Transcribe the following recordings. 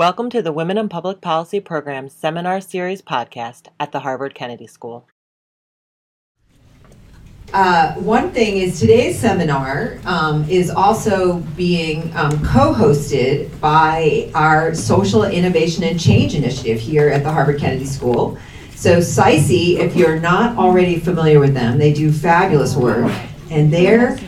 Welcome to the Women in Public Policy Program Seminar Series podcast at the Harvard Kennedy School. Uh, one thing is today's seminar um, is also being um, co-hosted by our Social Innovation and Change Initiative here at the Harvard Kennedy School. So SICI, if you're not already familiar with them, they do fabulous work. And their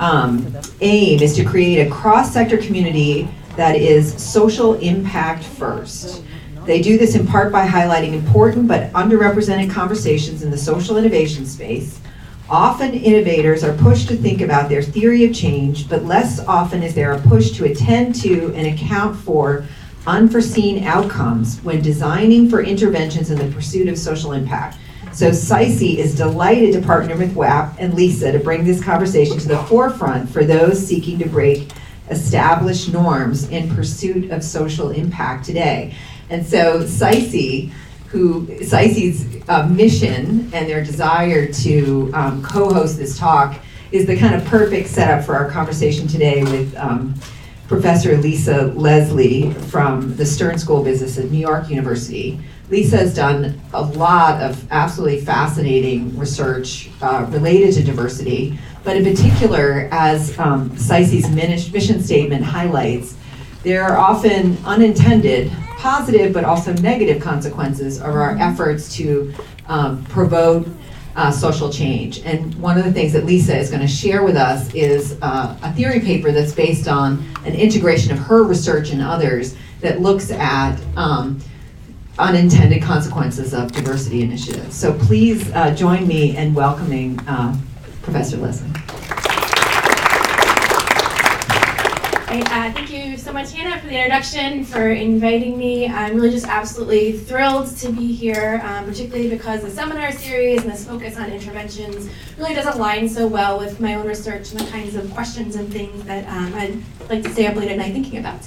um, aim is to create a cross-sector community that is social impact first. They do this in part by highlighting important but underrepresented conversations in the social innovation space Often innovators are pushed to think about their theory of change, but less often is there a push to attend to and account for unforeseen outcomes when designing for interventions in the pursuit of social impact. So SICI is delighted to partner with WAPPP and Lisa to bring this conversation to the forefront for those seeking to break established norms in pursuit of social impact today. And so SICI who SICI's uh, mission and their desire to um, co-host this talk is the kind of perfect setup for our conversation today with um, Professor Lisa Leslie from the Stern School of Business at New York University. Lisa has done a lot of absolutely fascinating research uh, related to diversity, but in particular, as um, SICI's mission statement highlights, there are often unintended positive but also negative consequences of our efforts to um, promote uh, social change. And one of the things that Lisa is going to share with us is uh, a theory paper that's based on an integration of her research and others that looks at um, unintended consequences of diversity initiatives. So please uh, join me in welcoming uh, Professor Leslie. Uh, thank you so much, Hannah, for the introduction, for inviting me. I'm really just absolutely thrilled to be here, um, particularly because the seminar series and this focus on interventions really does align so well with my own research and the kinds of questions and things that um, I'd like to stay up late at night thinking about.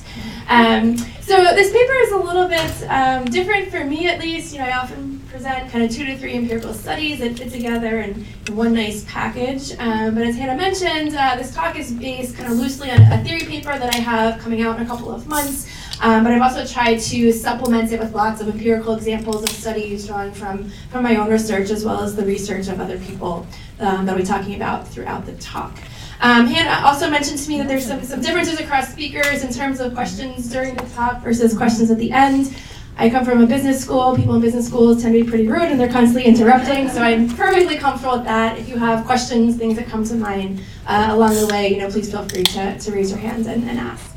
Um, so this paper is a little bit um, different for me, at least. You know, I often present kind of two to three empirical studies that fit together in, one nice package. Um, but as Hannah mentioned, uh, this talk is based kind of loosely on a theory paper that I have coming out in a couple of months. Um, but I've also tried to supplement it with lots of empirical examples of studies drawn from, from my own research as well as the research of other people um, that I'll be talking about throughout the talk. Um, Hannah also mentioned to me that there's some, some differences across speakers in terms of questions during the talk versus questions at the end. I come from a business school. People in business schools tend to be pretty rude and they're constantly interrupting, so I'm perfectly comfortable with that. If you have questions, things that come to mind uh, along the way, you know, please feel free to, to raise your hands and, and ask.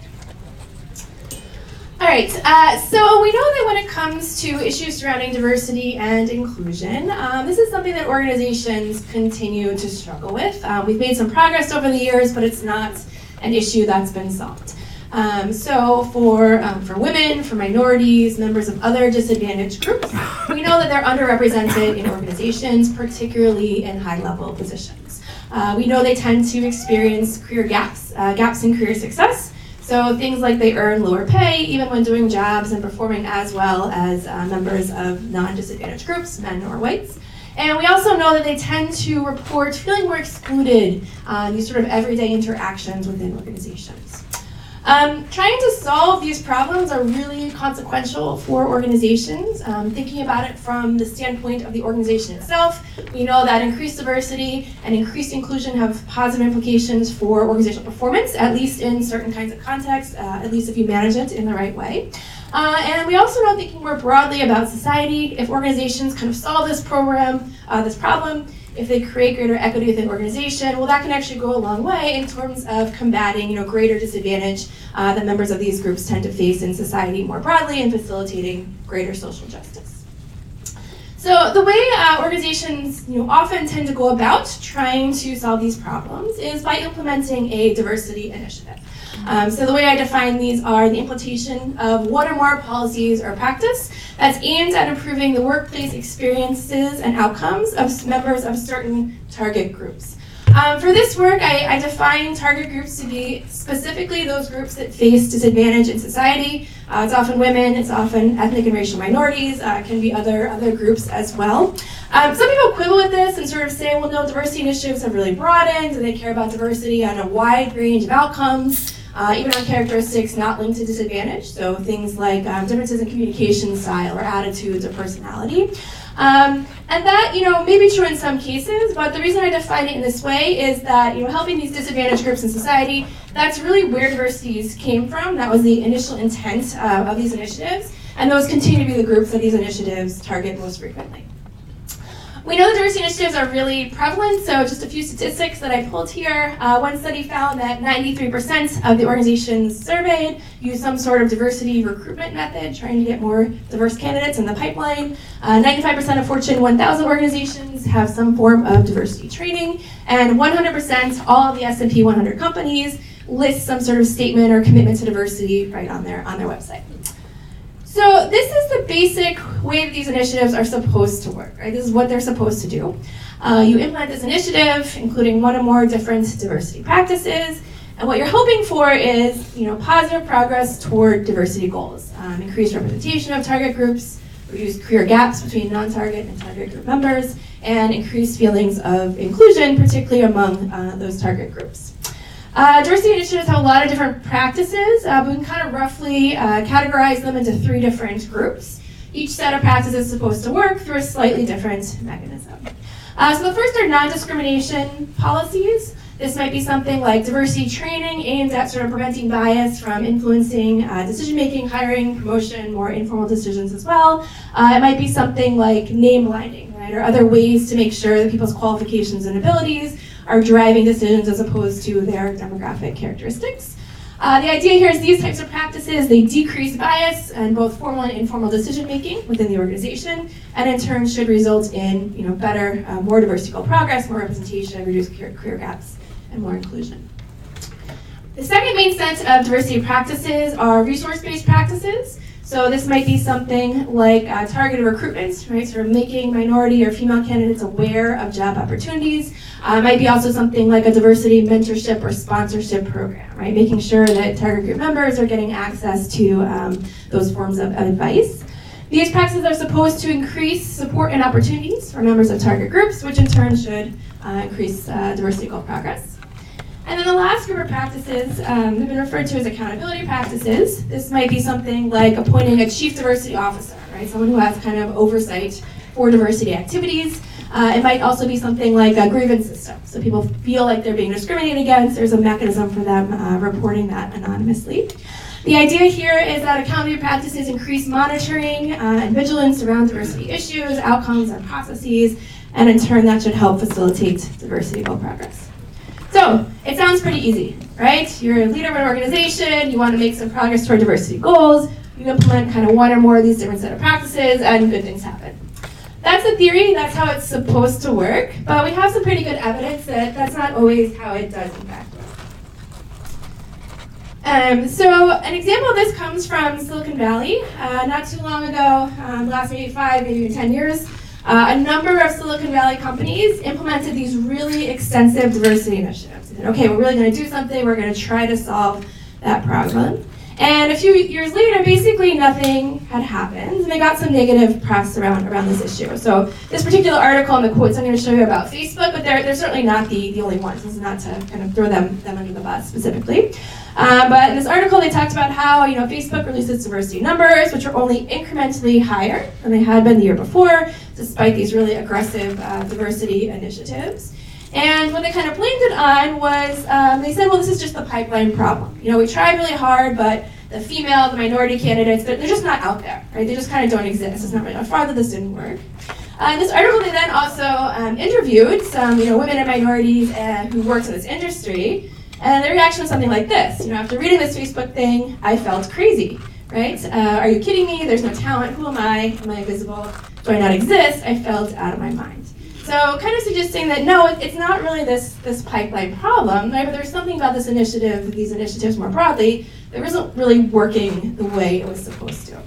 All right, uh, so we know that when it comes to issues surrounding diversity and inclusion, um, this is something that organizations continue to struggle with. Uh, we've made some progress over the years, but it's not an issue that's been solved. Um, so for, um, for women, for minorities, members of other disadvantaged groups, we know that they're underrepresented in organizations, particularly in high-level positions. Uh, we know they tend to experience career gaps, uh, gaps in career success, so things like they earn lower pay even when doing jobs and performing as well as uh, members of non-disadvantaged groups, men or whites. And we also know that they tend to report feeling more excluded uh, in these sort of everyday interactions within organizations. Um, trying to solve these problems are really consequential for organizations. Um, thinking about it from the standpoint of the organization itself, we know that increased diversity and increased inclusion have positive implications for organizational performance, at least in certain kinds of contexts, uh, at least if you manage it in the right way. Uh, and we also know thinking more broadly about society, if organizations kind of solve this program, uh, this problem, if they create greater equity within organization, well, that can actually go a long way in terms of combating, you know, greater disadvantage uh, that members of these groups tend to face in society more broadly and facilitating greater social justice. So the way uh, organizations you know, often tend to go about trying to solve these problems is by implementing a diversity initiative. Um, so the way I define these are the implementation of one or more policies or practice that's aimed at improving the workplace experiences and outcomes of members of certain target groups. Um, for this work, I, I, define target groups to be specifically those groups that face disadvantage in society. Uh, it's often women, it's often ethnic and racial minorities, uh, can be other, other groups as well. Um, some people quibble with this and sort of say, well, no, diversity initiatives have really broadened and they care about diversity on a wide range of outcomes. uh, even on characteristics not linked to disadvantage, so things like um, differences in communication style or attitudes or personality. Um, and that, you know, may be true in some cases, but the reason I define it in this way is that, you know, helping these disadvantaged groups in society, that's really where diversities came from. That was the initial intent uh, of these initiatives, and those continue to be the groups that these initiatives target most frequently. We know that diversity initiatives are really prevalent, so just a few statistics that I pulled here. Uh, one study found that 93% of the organizations surveyed use some sort of diversity recruitment method, trying to get more diverse candidates in the pipeline. 95% uh, of Fortune 1000 organizations have some form of diversity training, and 100% all of the S&P 100 companies list some sort of statement or commitment to diversity right on their on their website. So this is the basic way that these initiatives are supposed to work, right? This is what they're supposed to do. Uh, you implement this initiative, including one or more different diversity practices, and what you're hoping for is, you know, positive progress toward diversity goals, um, increased representation of target groups, reduce career gaps between non-target and target group members, and increased feelings of inclusion, particularly among uh, those target groups. Uh, diversity initiatives have a lot of different practices, uh, but we can kind of roughly uh, categorize them into three different groups. Each set of practices is supposed to work through a slightly different mechanism. Uh, so the first are non-discrimination policies. This might be something like diversity training aimed at sort of preventing bias from influencing uh, decision making, hiring, promotion, more informal decisions as well. Uh, it might be something like name blinding, right, or other ways to make sure that people's qualifications and abilities are driving decisions as opposed to their demographic characteristics. Uh, the idea here is these types of practices, they decrease bias and both formal and informal decision making within the organization, and in turn should result in you know, better, uh, more diversity progress, more representation, reduced career, career gaps, and more inclusion. The second main set of diversity practices are resource-based practices. So this might be something like uh, targeted recruitment, right? Sort of making minority or female candidates aware of job opportunities. Uh, it might be also something like a diversity mentorship or sponsorship program, right? Making sure that target group members are getting access to um, those forms of, of advice. These practices are supposed to increase support and opportunities for members of target groups, which in turn should uh, increase uh, diversity goal progress. And then the last group of practices um, have been referred to as accountability practices. This might be something like appointing a chief diversity officer, right? Someone who has kind of oversight for diversity activities. Uh, it might also be something like a grievance system. So people feel like they're being discriminated against. There's a mechanism for them uh, reporting that anonymously. The idea here is that accountability practices increase monitoring uh, and vigilance around diversity issues, outcomes, and processes, and in turn that should help facilitate diversity goal progress. So it sounds pretty easy, right? You're a leader of an organization, you want to make some progress toward diversity goals, you implement kind of one or more of these different set of practices, and good things happen. That's the theory, that's how it's supposed to work, but we have some pretty good evidence that that's not always how it does in fact um, so an example of this comes from Silicon Valley. Uh, not too long ago, um, last maybe five, maybe 10 years, uh, a number of Silicon Valley companies implemented these really extensive diversity initiatives. Said, okay, we're really going to do something. We're going to try to solve that problem. And a few years later, basically nothing had happened, and they got some negative press around around this issue. So this particular article and the quotes I'm going to show you about Facebook, but they're, they're certainly not the, the only ones. This is not to kind of throw them, them under the bus specifically. Um, but in this article, they talked about how you know Facebook releases diversity numbers, which are only incrementally higher than they had been the year before, despite these really aggressive uh, diversity initiatives. And what they kind of blamed it on was um, they said, well, this is just the pipeline problem. You know, we tried really hard, but the female, the minority candidates, they're, they're just not out there, right? They just kind of don't exist. It's not really fault that this didn't work. Uh, in this article, they then also um, interviewed some, you know, women and minorities uh, who worked in this industry, and their reaction was something like this. You know, after reading this Facebook thing, I felt crazy, right? Uh, are you kidding me? There's no talent. Who am I? Am I invisible? Do I not exist? I felt out of my mind. So kind of suggesting that no, it's not really this, this pipeline problem, right? But there's something about this initiative, these initiatives more broadly, that wasn't really working the way it was supposed to.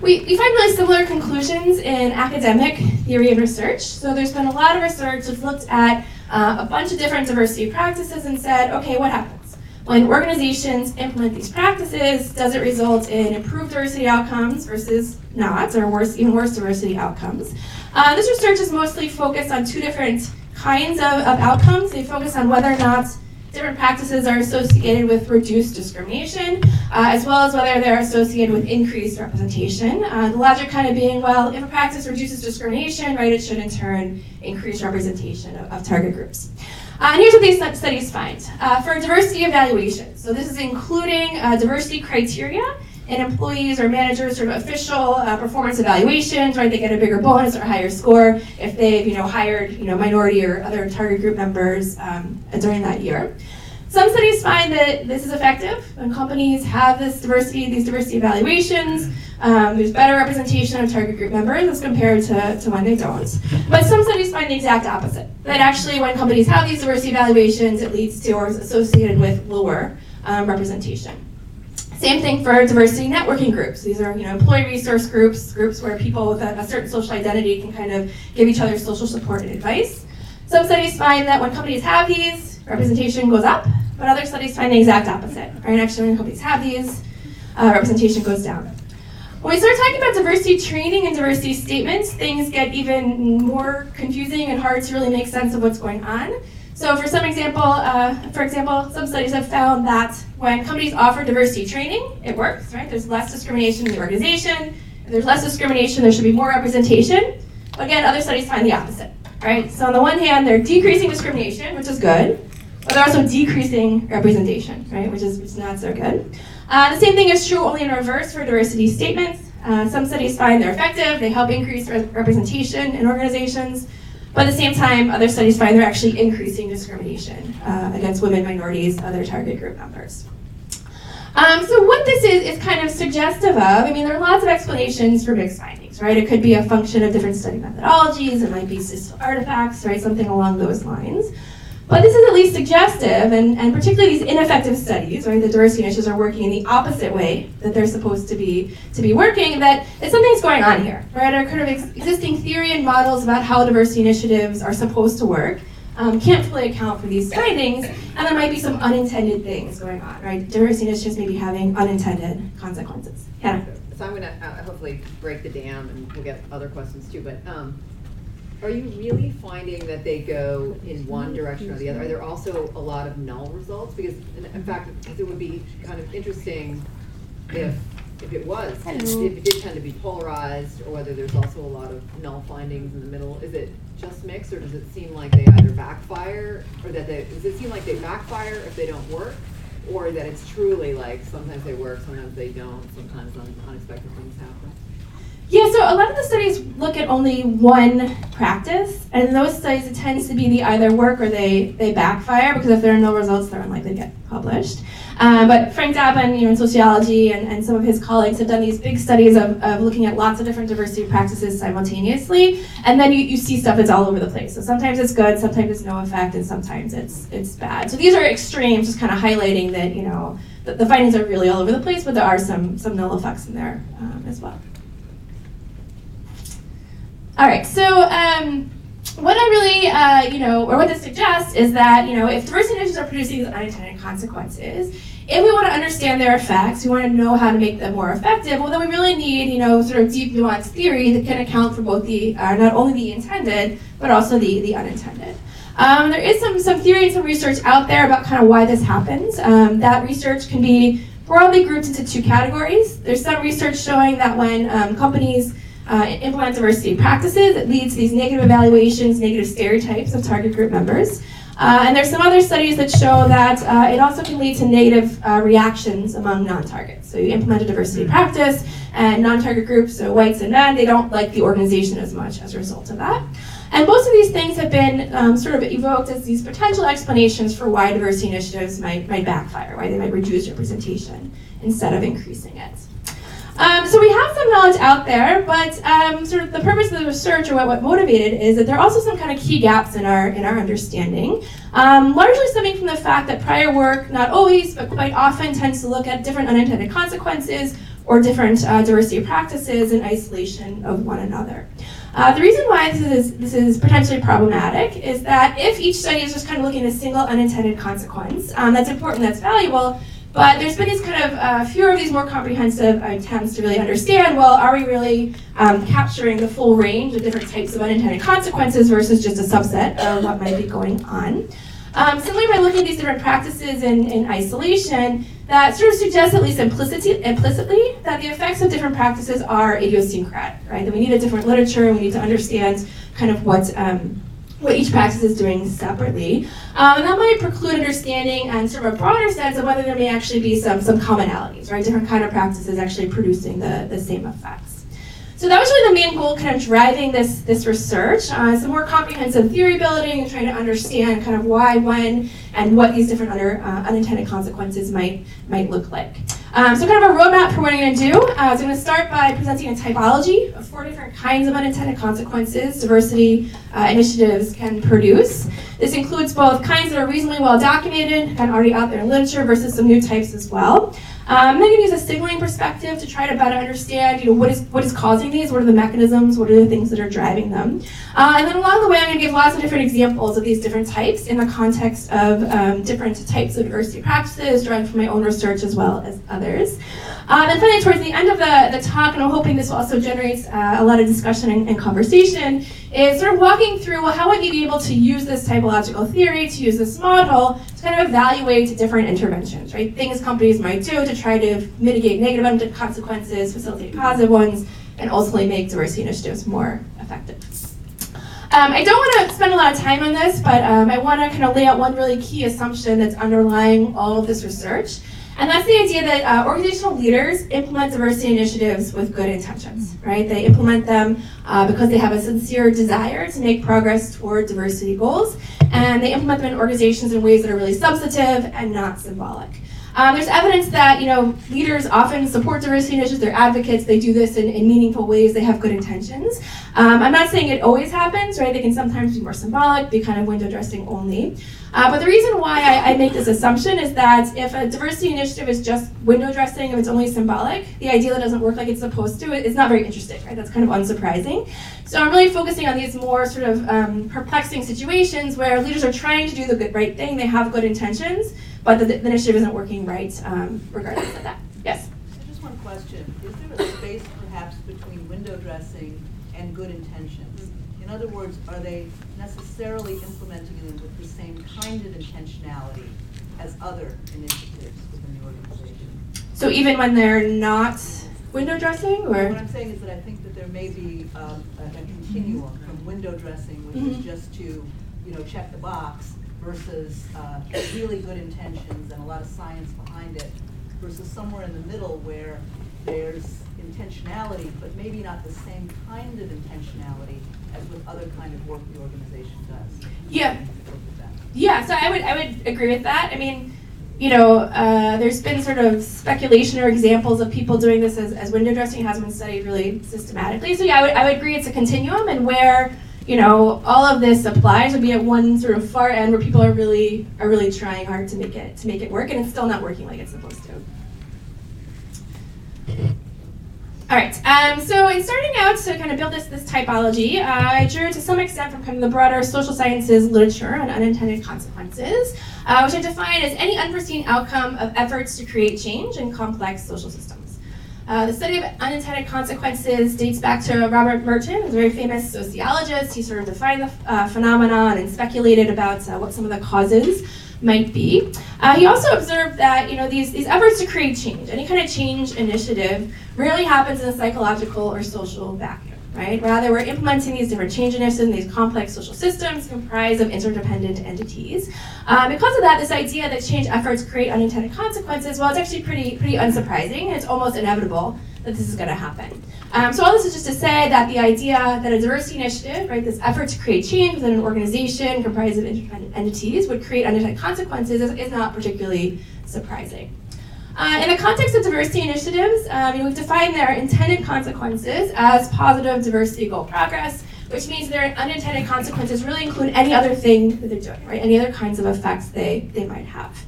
We, we find really similar conclusions in academic theory and research. So there's been a lot of research that's looked at uh, a bunch of different diversity practices and said, okay, what happens? When organizations implement these practices, does it result in improved diversity outcomes versus not, or worse, even worse diversity outcomes? Uh, this research is mostly focused on two different kinds of, of outcomes. They focus on whether or not different practices are associated with reduced discrimination, uh, as well as whether they're associated with increased representation. Uh, the logic kind of being, well, if a practice reduces discrimination, right, it should in turn increase representation of, of target groups. Uh, and here's what these studies find. Uh, for diversity evaluation, so this is including uh, diversity criteria in employees or managers sort of official uh, performance evaluations, right? They get a bigger bonus or higher score if they've, you know, hired, you know, minority or other target group members um, during that year. Some studies find that this is effective when companies have this diversity, these diversity evaluations. Um, there's better representation of target group members as compared to, to when they don't. But some studies find the exact opposite. That actually, when companies have these diversity evaluations, it leads to or is associated with lower um, representation. Same thing for diversity networking groups. These are you know, employee resource groups, groups where people with a, a certain social identity can kind of give each other social support and advice. Some studies find that when companies have these, representation goes up, but other studies find the exact opposite. Right? Actually, when companies have these, uh, representation goes down. When we start talking about diversity training and diversity statements, things get even more confusing and hard to really make sense of what's going on. So for some example, uh, for example, some studies have found that when companies offer diversity training, it works, right? There's less discrimination in the organization. If there's less discrimination, there should be more representation. But again, other studies find the opposite, right? So on the one hand, they're decreasing discrimination, which is good, but they're also decreasing representation, right? Which is, which is not so good. Uh, the same thing is true only in reverse for diversity statements. Uh, some studies find they're effective, they help increase re- representation in organizations. But at the same time, other studies find they're actually increasing discrimination uh, against women, minorities, other target group members. Um, so what this is is kind of suggestive of, I mean, there are lots of explanations for mixed findings, right? It could be a function of different study methodologies, it might be statistical artifacts, right? Something along those lines. But this is at least suggestive, and, and particularly these ineffective studies, right? The diversity initiatives are working in the opposite way that they're supposed to be to be working. That, something's going on here, right? Our kind of ex- existing theory and models about how diversity initiatives are supposed to work um, can't fully account for these findings, and there might be some unintended things going on, right? Diversity initiatives may be having unintended consequences. Hannah. So I'm gonna uh, hopefully break the dam and we'll get other questions too, but, um, are you really finding that they go in one direction or the other? Are there also a lot of null results? Because, in, in fact, because it would be kind of interesting if, if it was, if it did tend to be polarized, or whether there's also a lot of null findings in the middle. Is it just mixed, or does it seem like they either backfire, or that they, does it seem like they backfire if they don't work? Or that it's truly like, sometimes they work, sometimes they don't, sometimes un- unexpected things happen? Yeah, so a lot of the studies look at only one practice, and in those studies it tends to be the either work or they, they backfire because if there are no results, they're unlikely to get published. Um, but Frank Dobbin, you know, in sociology, and, and some of his colleagues have done these big studies of, of looking at lots of different diversity practices simultaneously, and then you, you see stuff that's all over the place. So sometimes it's good, sometimes it's no effect, and sometimes it's it's bad. So these are extremes, just kind of highlighting that you know the, the findings are really all over the place, but there are some some null effects in there um, as well. All right, so um, what I really, uh, you know, or what this suggests is that, you know, if diversity initiatives are producing these unintended consequences, if we want to understand their effects, we want to know how to make them more effective, well, then we really need, you know, sort of deep nuanced theory that can account for both the, uh, not only the intended, but also the, the unintended. Um, there is some, some theory and some research out there about kind of why this happens. Um, that research can be broadly grouped into two categories. There's some research showing that when um, companies uh, implement diversity practices, it leads to these negative evaluations, negative stereotypes of target group members. Uh, and there's some other studies that show that uh, it also can lead to negative uh, reactions among non-targets. So you implement a diversity practice, and non-target groups, so whites and men, they don't like the organization as much as a result of that. And most of these things have been um, sort of evoked as these potential explanations for why diversity initiatives might, might backfire, why they might reduce representation instead of increasing it. Um, so we have some knowledge out there, but um, sort of the purpose of the research or what, what motivated is that there are also some kind of key gaps in our in our understanding, um, largely stemming from the fact that prior work, not always, but quite often, tends to look at different unintended consequences or different uh, diversity practices in isolation of one another. Uh, the reason why this is, this is potentially problematic is that if each study is just kind of looking at a single unintended consequence, um, that's important, that's valuable, but there's been these kind of uh, fewer of these more comprehensive attempts to really understand well, are we really um, capturing the full range of different types of unintended consequences versus just a subset of what might be going on? Um, simply by looking at these different practices in, in isolation, that sort of suggests, at least implicitly, implicitly, that the effects of different practices are idiosyncratic, right? That we need a different literature and we need to understand kind of what, um, what each practice is doing separately. Um, and that might preclude understanding and sort of a broader sense of whether there may actually be some, some commonalities, right? Different kind of practices actually producing the, the same effects. So that was really the main goal, kind of driving this, this research. Uh, some more comprehensive theory building and trying to understand kind of why, when, and what these different other uh, unintended consequences might, might look like. Um, so kind of a roadmap for what I'm going to do. Uh, so I'm going to start by presenting a typology of four different kinds of unintended consequences diversity uh, initiatives can produce. This includes both kinds that are reasonably well documented and already out there in literature versus some new types as well. Um, I'm going to use a signaling perspective to try to better understand, you know, what is what is causing these, what are the mechanisms, what are the things that are driving them, uh, and then along the way, I'm going to give lots of different examples of these different types in the context of um, different types of diversity practices, drawing from my own research as well as others. Um, and finally, towards the end of the, the talk, and I'm hoping this also generates uh, a lot of discussion and, and, conversation, is sort of walking through well, how would you be able to use this typological theory, to use this model, to kind of evaluate different interventions, right? Things companies might do to try to mitigate negative consequences, facilitate positive ones, and ultimately make diversity initiatives more effective. Um, I don't want to spend a lot of time on this, but um, I want to kind of lay out one really key assumption that's underlying all of this research. And that's the idea that uh, organizational leaders implement diversity initiatives with good intentions, right? They implement them uh, because they have a sincere desire to make progress toward diversity goals, and they implement them in organizations in ways that are really substantive and not symbolic. Um, there's evidence that you know leaders often support diversity initiatives. They're advocates. They do this in, in meaningful ways. They have good intentions. Um, I'm not saying it always happens, right? They can sometimes be more symbolic, be kind of window dressing only. Uh, but the reason why I, I, make this assumption is that if a diversity initiative is just window dressing, if it's only symbolic, the idea that doesn't work like it's supposed to, it's not very interesting, right? That's kind of unsurprising. So I'm really focusing on these more sort of um, perplexing situations where leaders are trying to do the good right thing, they have good intentions, but the, the initiative isn't working right um, regardless of that. Yes? Just one question. Is there a space perhaps between window dressing and good intentions? In other words, are they necessarily implementing them with the same kind of intentionality as other initiatives within the organization? So even when they're not window dressing, or what I'm saying is that I think that there may be um, a, a, continuum from window dressing, which mm -hmm. is mm-hmm. just to you know check the box, versus uh, really good intentions and a lot of science behind it, versus somewhere in the middle where there's intentionality, but maybe not the same kind of intentionality as with other kind of work the organization does. Yeah. Yeah, so I would I would agree with that. I mean, you know, uh, there's been sort of speculation or examples of people doing this as, as window dressing has been studied really systematically. So yeah, I would, I would agree it's a continuum and where, you know, all of this applies would be at one sort of far end where people are really are really trying hard to make it to make it work and it's still not working like it's supposed to. All right, um, so in starting out to kind of build this, this typology, uh, I drew to some extent from kind of the broader social sciences literature on unintended consequences, uh, which I define as any unforeseen outcome of efforts to create change in complex social systems. Uh, the study of unintended consequences dates back to Robert Merton, a very famous sociologist. He sort of defined the uh, phenomenon and speculated about uh, what some of the causes might be. Uh, he also observed that you know these, these efforts to create change, any kind of change initiative, rarely happens in a psychological or social vacuum, right? Rather, we're implementing these different change initiatives in these complex social systems comprised of interdependent entities. Uh, because of that, this idea that change efforts create unintended consequences, well, it's actually pretty pretty unsurprising. It's almost inevitable that this is going to happen. Um, so all this is just to say that the idea that a diversity initiative, right, this effort to create change within an organization comprised of interdependent entities would create unintended consequences is, is not particularly surprising. Uh, in the context of diversity initiatives, um, you know, we've defined their intended consequences as positive diversity goal progress, which means their unintended consequences really include any other thing that they're doing, right? Any other kinds of effects they, they might have.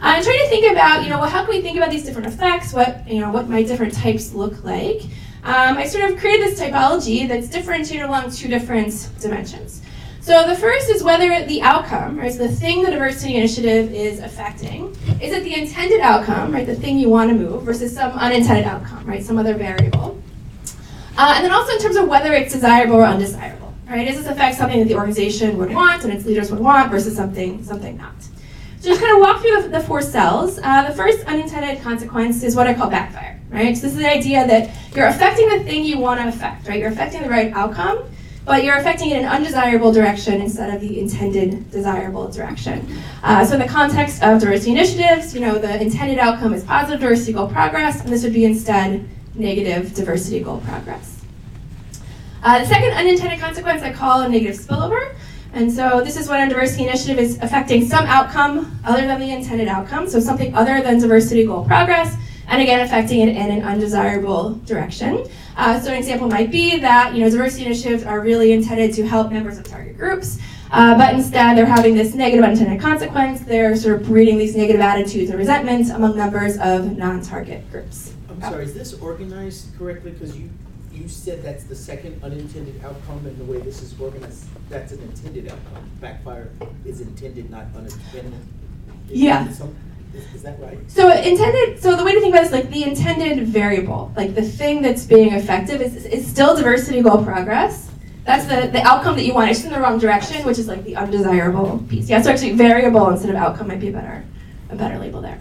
I'm trying to think about, you know, well, how can we think about these different effects? What, you know, what might different types look like? Um, I sort of created this typology that's differentiated along two different dimensions. So the first is whether the outcome, right, so the thing the diversity initiative is affecting, is it the intended outcome, right, the thing you want to move, versus some unintended outcome, right, some other variable. Uh, and then also in terms of whether it's desirable or undesirable right? Does this affect something that the organization would want and its leaders would want versus something, something not? So just kind of walk through the, the four cells. Uh, the first unintended consequence is what I call backfire, right? So this is the idea that you're affecting the thing you want to affect, right? You're affecting the right outcome, but you're affecting it in an undesirable direction instead of the intended desirable direction. Uh, so in the context of diversity initiatives, you know, the intended outcome is positive diversity goal progress, and this would be instead negative diversity goal progress. Uh, the second unintended consequence I call a negative spillover. And so this is when a diversity initiative is affecting some outcome other than the intended outcome, so something other than diversity goal progress, and again affecting it in an undesirable direction. Uh, so an example might be that you know diversity initiatives are really intended to help members of target groups, uh, but instead they're having this negative unintended consequence. They're sort of breeding these negative attitudes and resentments among members of non-target groups. I'm sorry, is this organized correctly? Because you, you said that's the second unintended outcome, and the way this is organized, that's an intended outcome. Backfire is intended, not unintended. Is- Yeah. some- Is, that right? So intended. So the way to think about it is like the intended variable, like the thing that's being effective is, is still diversity goal progress. That's the, the outcome that you want. It's in the wrong direction, which is like the undesirable piece. Yeah, so actually variable instead of outcome might be a better a better label there.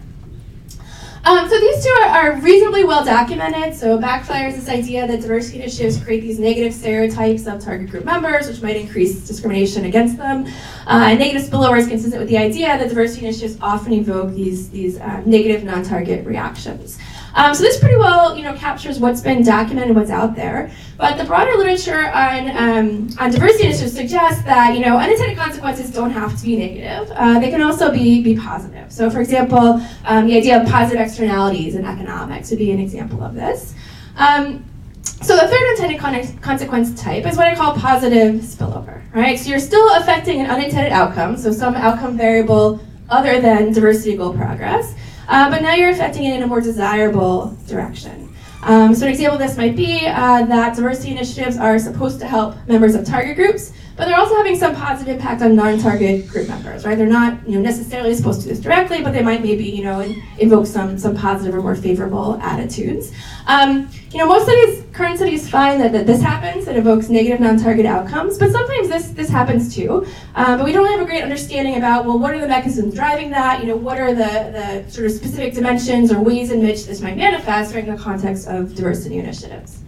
Um, so these two are, are well documented. So backfires this idea that diversity initiatives create these negative stereotypes of target group members, which might increase discrimination against them. Uh, and negative spillover is consistent with the idea that diversity initiatives often evoke these, these uh, negative non-target reactions. Um, so this pretty well, you know, captures what's been documented, what's out there. But the broader literature on, um, on diversity initiatives suggests that, you know, unintended consequences don't have to be negative. Uh, they can also be, be positive. So for example, um, the idea of positive externalities in economics would be an example of this. Um, so the third unintended con- consequence type is what I call positive spillover, right? So you're still affecting an unintended outcome, so some outcome variable other than diversity goal progress, uh, but now you're affecting it in a more desirable direction. Um, so an example of this might be uh, that diversity initiatives are supposed to help members of target groups, but they're also having some positive impact on non-target group members, right? They're not, you know, necessarily supposed to do this directly, but they might maybe, you know, invoke some some positive or more favorable attitudes. Um, you know, most studies, current studies find that, that this happens, it evokes negative non-target outcomes, but sometimes this this happens too. Uh, but we don't have a great understanding about well, what are the mechanisms driving that? You know, what are the the sort of specific dimensions or ways in which this might manifest during the context of diversity initiatives.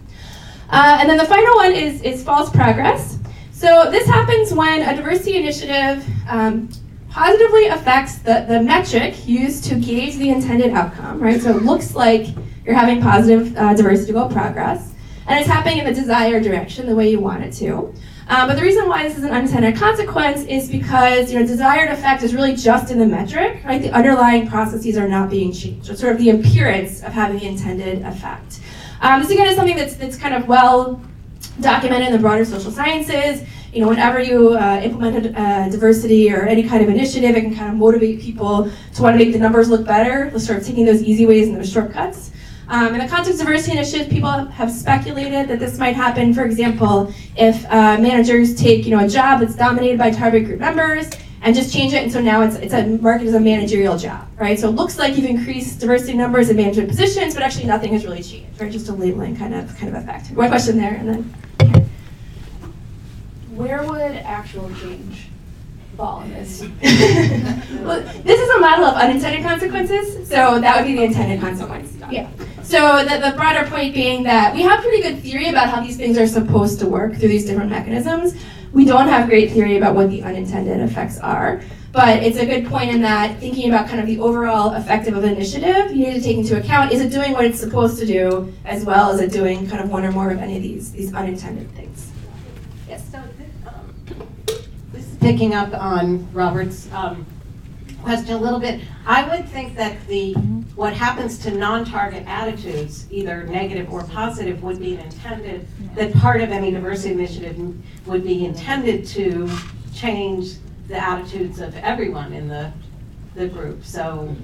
Uh, and then the final one is is false progress. So this happens when a diversity initiative um, positively affects the, the metric used to gauge the intended outcome, right? So it looks like you're having positive uh, diversity goal progress, and it's happening in the desired direction, the way you want it to. Um, but the reason why this is an unintended consequence is because you know desired effect is really just in the metric, right? The underlying processes are not being changed. It's sort of the appearance of having the intended effect. Um, this again is something that's that's kind of well documented in the broader social sciences. You know, whenever you uh, implement a, uh, diversity or any kind of initiative, it can kind of motivate people to want to make the numbers look better, sort of taking those easy ways and those shortcuts. Um, in the context of diversity initiatives, people have speculated that this might happen, for example, if uh, managers take you know a job that's dominated by target group members and just change it, and so now it's it's a market as a managerial job, right? So it looks like you've increased diversity numbers in management positions, but actually nothing has really changed, right? Just a labeling kind of kind of effect. One question there, and then. Where would actual change fall in this? well, this is a model of unintended consequences, so that would be the intended consequence. Yeah. So the, the broader point being that we have pretty good theory about how these things are supposed to work through these different mechanisms. We don't have great theory about what the unintended effects are. But it's a good point in that thinking about kind of the overall effective of an initiative, you need to take into account is it doing what it's supposed to do as well as it doing kind of one or more of any of these these unintended things. Yes. So thi- um, this is picking up on Robert's um, question a little bit. I would think that the, what happens to non-target attitudes, either negative or positive, would be intended, that part of any diversity initiative would be intended to change the attitudes of everyone in the, the group. So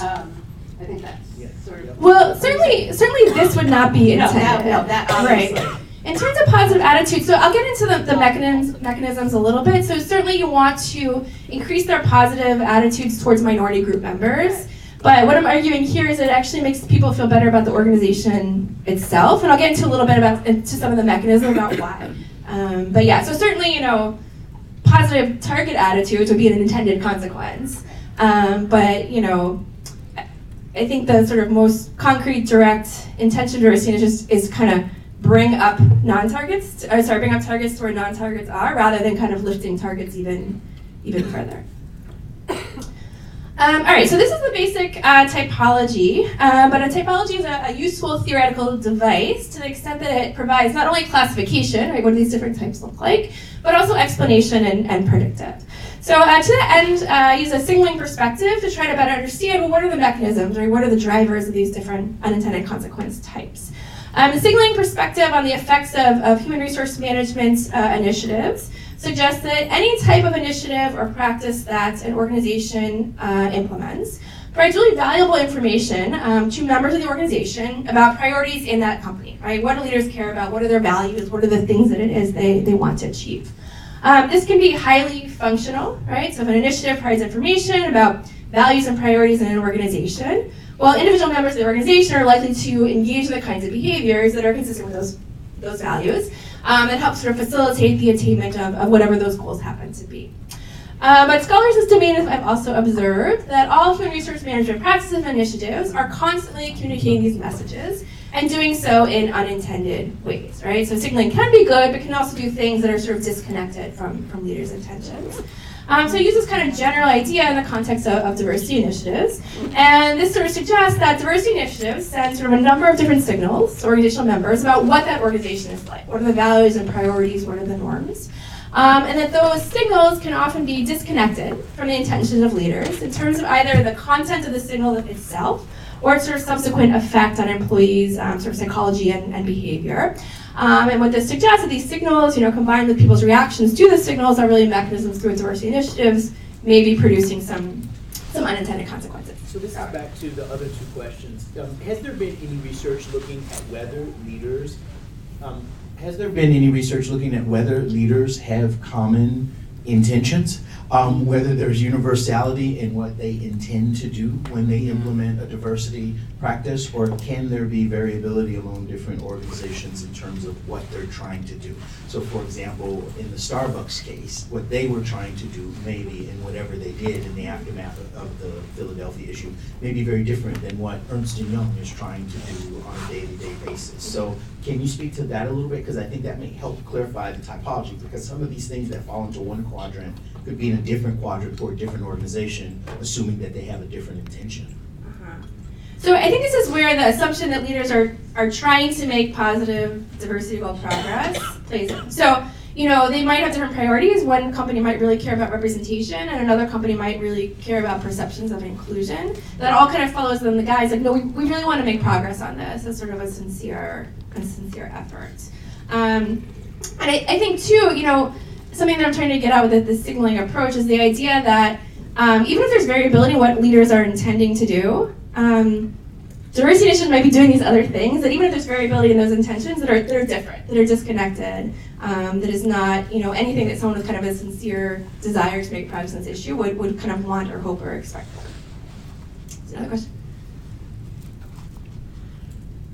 um, I think Yeah. that's sort of. Well, certainly, certainly this would not be No, intended. that, no, that Right. In terms of positive attitude, so I'll get into the, the mechanisms, mechanisms a little bit. So certainly you want to increase their positive attitudes towards minority group members. But what I'm arguing here is it actually makes people feel better about the organization itself. And I'll get into a little bit about into some of the mechanism about why. Um, but yeah, so certainly, you know, positive target attitudes would be an intended consequence. Um, but, you know, I think the sort of most concrete, direct intention diversity is just is kind of bring up non-targets, or sorry, bring up targets to where non-targets are, rather than kind of lifting targets even even further. Um, all right, so this is the basic uh, typology, uh, but a typology is a, a, useful theoretical device to the extent that it provides not only classification, right, what do these different types look like, but also explanation and, and predictive. So uh, to that end, uh, use a signaling perspective to try to better understand well, what are the mechanisms, or what are the drivers of these different unintended consequence types. Um, signaling perspective on the effects of, of human resource management uh, initiatives suggests that any type of initiative or practice that an organization uh, implements provides really valuable information um, to members of the organization about priorities in that company, right? What do leaders care about? What are their values? What are the things that it is they, they want to achieve? Um, this can be highly functional, right? So if an initiative provides information about values and priorities in an organization, while individual members of the organization are likely to engage in the kinds of behaviors that are consistent with those, those values um, and sort of facilitate the attainment of, of whatever those goals happen to be. Uh, but scholars of domain have also observed that all human resource management practices and initiatives are constantly communicating these messages and doing so in unintended ways, right? So signaling can be good, but can also do things that are sort of disconnected from, from leaders' intentions. Um, so I use this kind of general idea in the context of, of, diversity initiatives. And this sort of suggests that diversity initiatives send sort of a number of different signals to organizational members about what that organization is like. What are the values and priorities? What are the norms? Um, and that those signals can often be disconnected from the intentions of leaders in terms of either the content of the signal itself or its sort of subsequent effect on employees' um, sort of psychology and, and behavior. Um, and what this suggests that these signals, you know, combined with people's reactions to the signals, are really mechanisms through diversity initiatives, maybe producing some some unintended consequences. So this is back to the other two questions. Um, has there been any research looking at whether leaders, um, has there been any research looking at whether leaders have common intentions? um, whether there's universality in what they intend to do when they implement a diversity practice, or can there be variability among different organizations in terms of what they're trying to do? So, for example, in the Starbucks case, what they were trying to do, maybe in whatever they did in the aftermath of the Philadelphia issue, may be very different than what Ernst Young is trying to do on a day-to-day basis. So, can you speak to that a little bit? Because I think that may help clarify the typology. Because some of these things that fall into one quadrant could be in a different quadrant for a different organization, assuming that they have a different intention. Uh-huh. So I think this is where the assumption that leaders are, are trying to make positive diversity goal progress plays in. So, you know, they might have different priorities. One company might really care about representation, and another company might really care about perceptions of inclusion. That all kind of follows them. The guys like, no, we, we really want to make progress on this. as sort of a sincere, a sincere effort. Um, and I, I think too, you know, something that I'm trying to get out with the signaling approach is the idea that um, even if there's variability in what leaders are intending to do, um, diversity initiatives might be doing these other things. That even if there's variability in those intentions, that are that are different, that are disconnected, um, that is not you know anything that someone with kind of a sincere desire to make progress on this issue would would kind of want or hope or expect. Another question.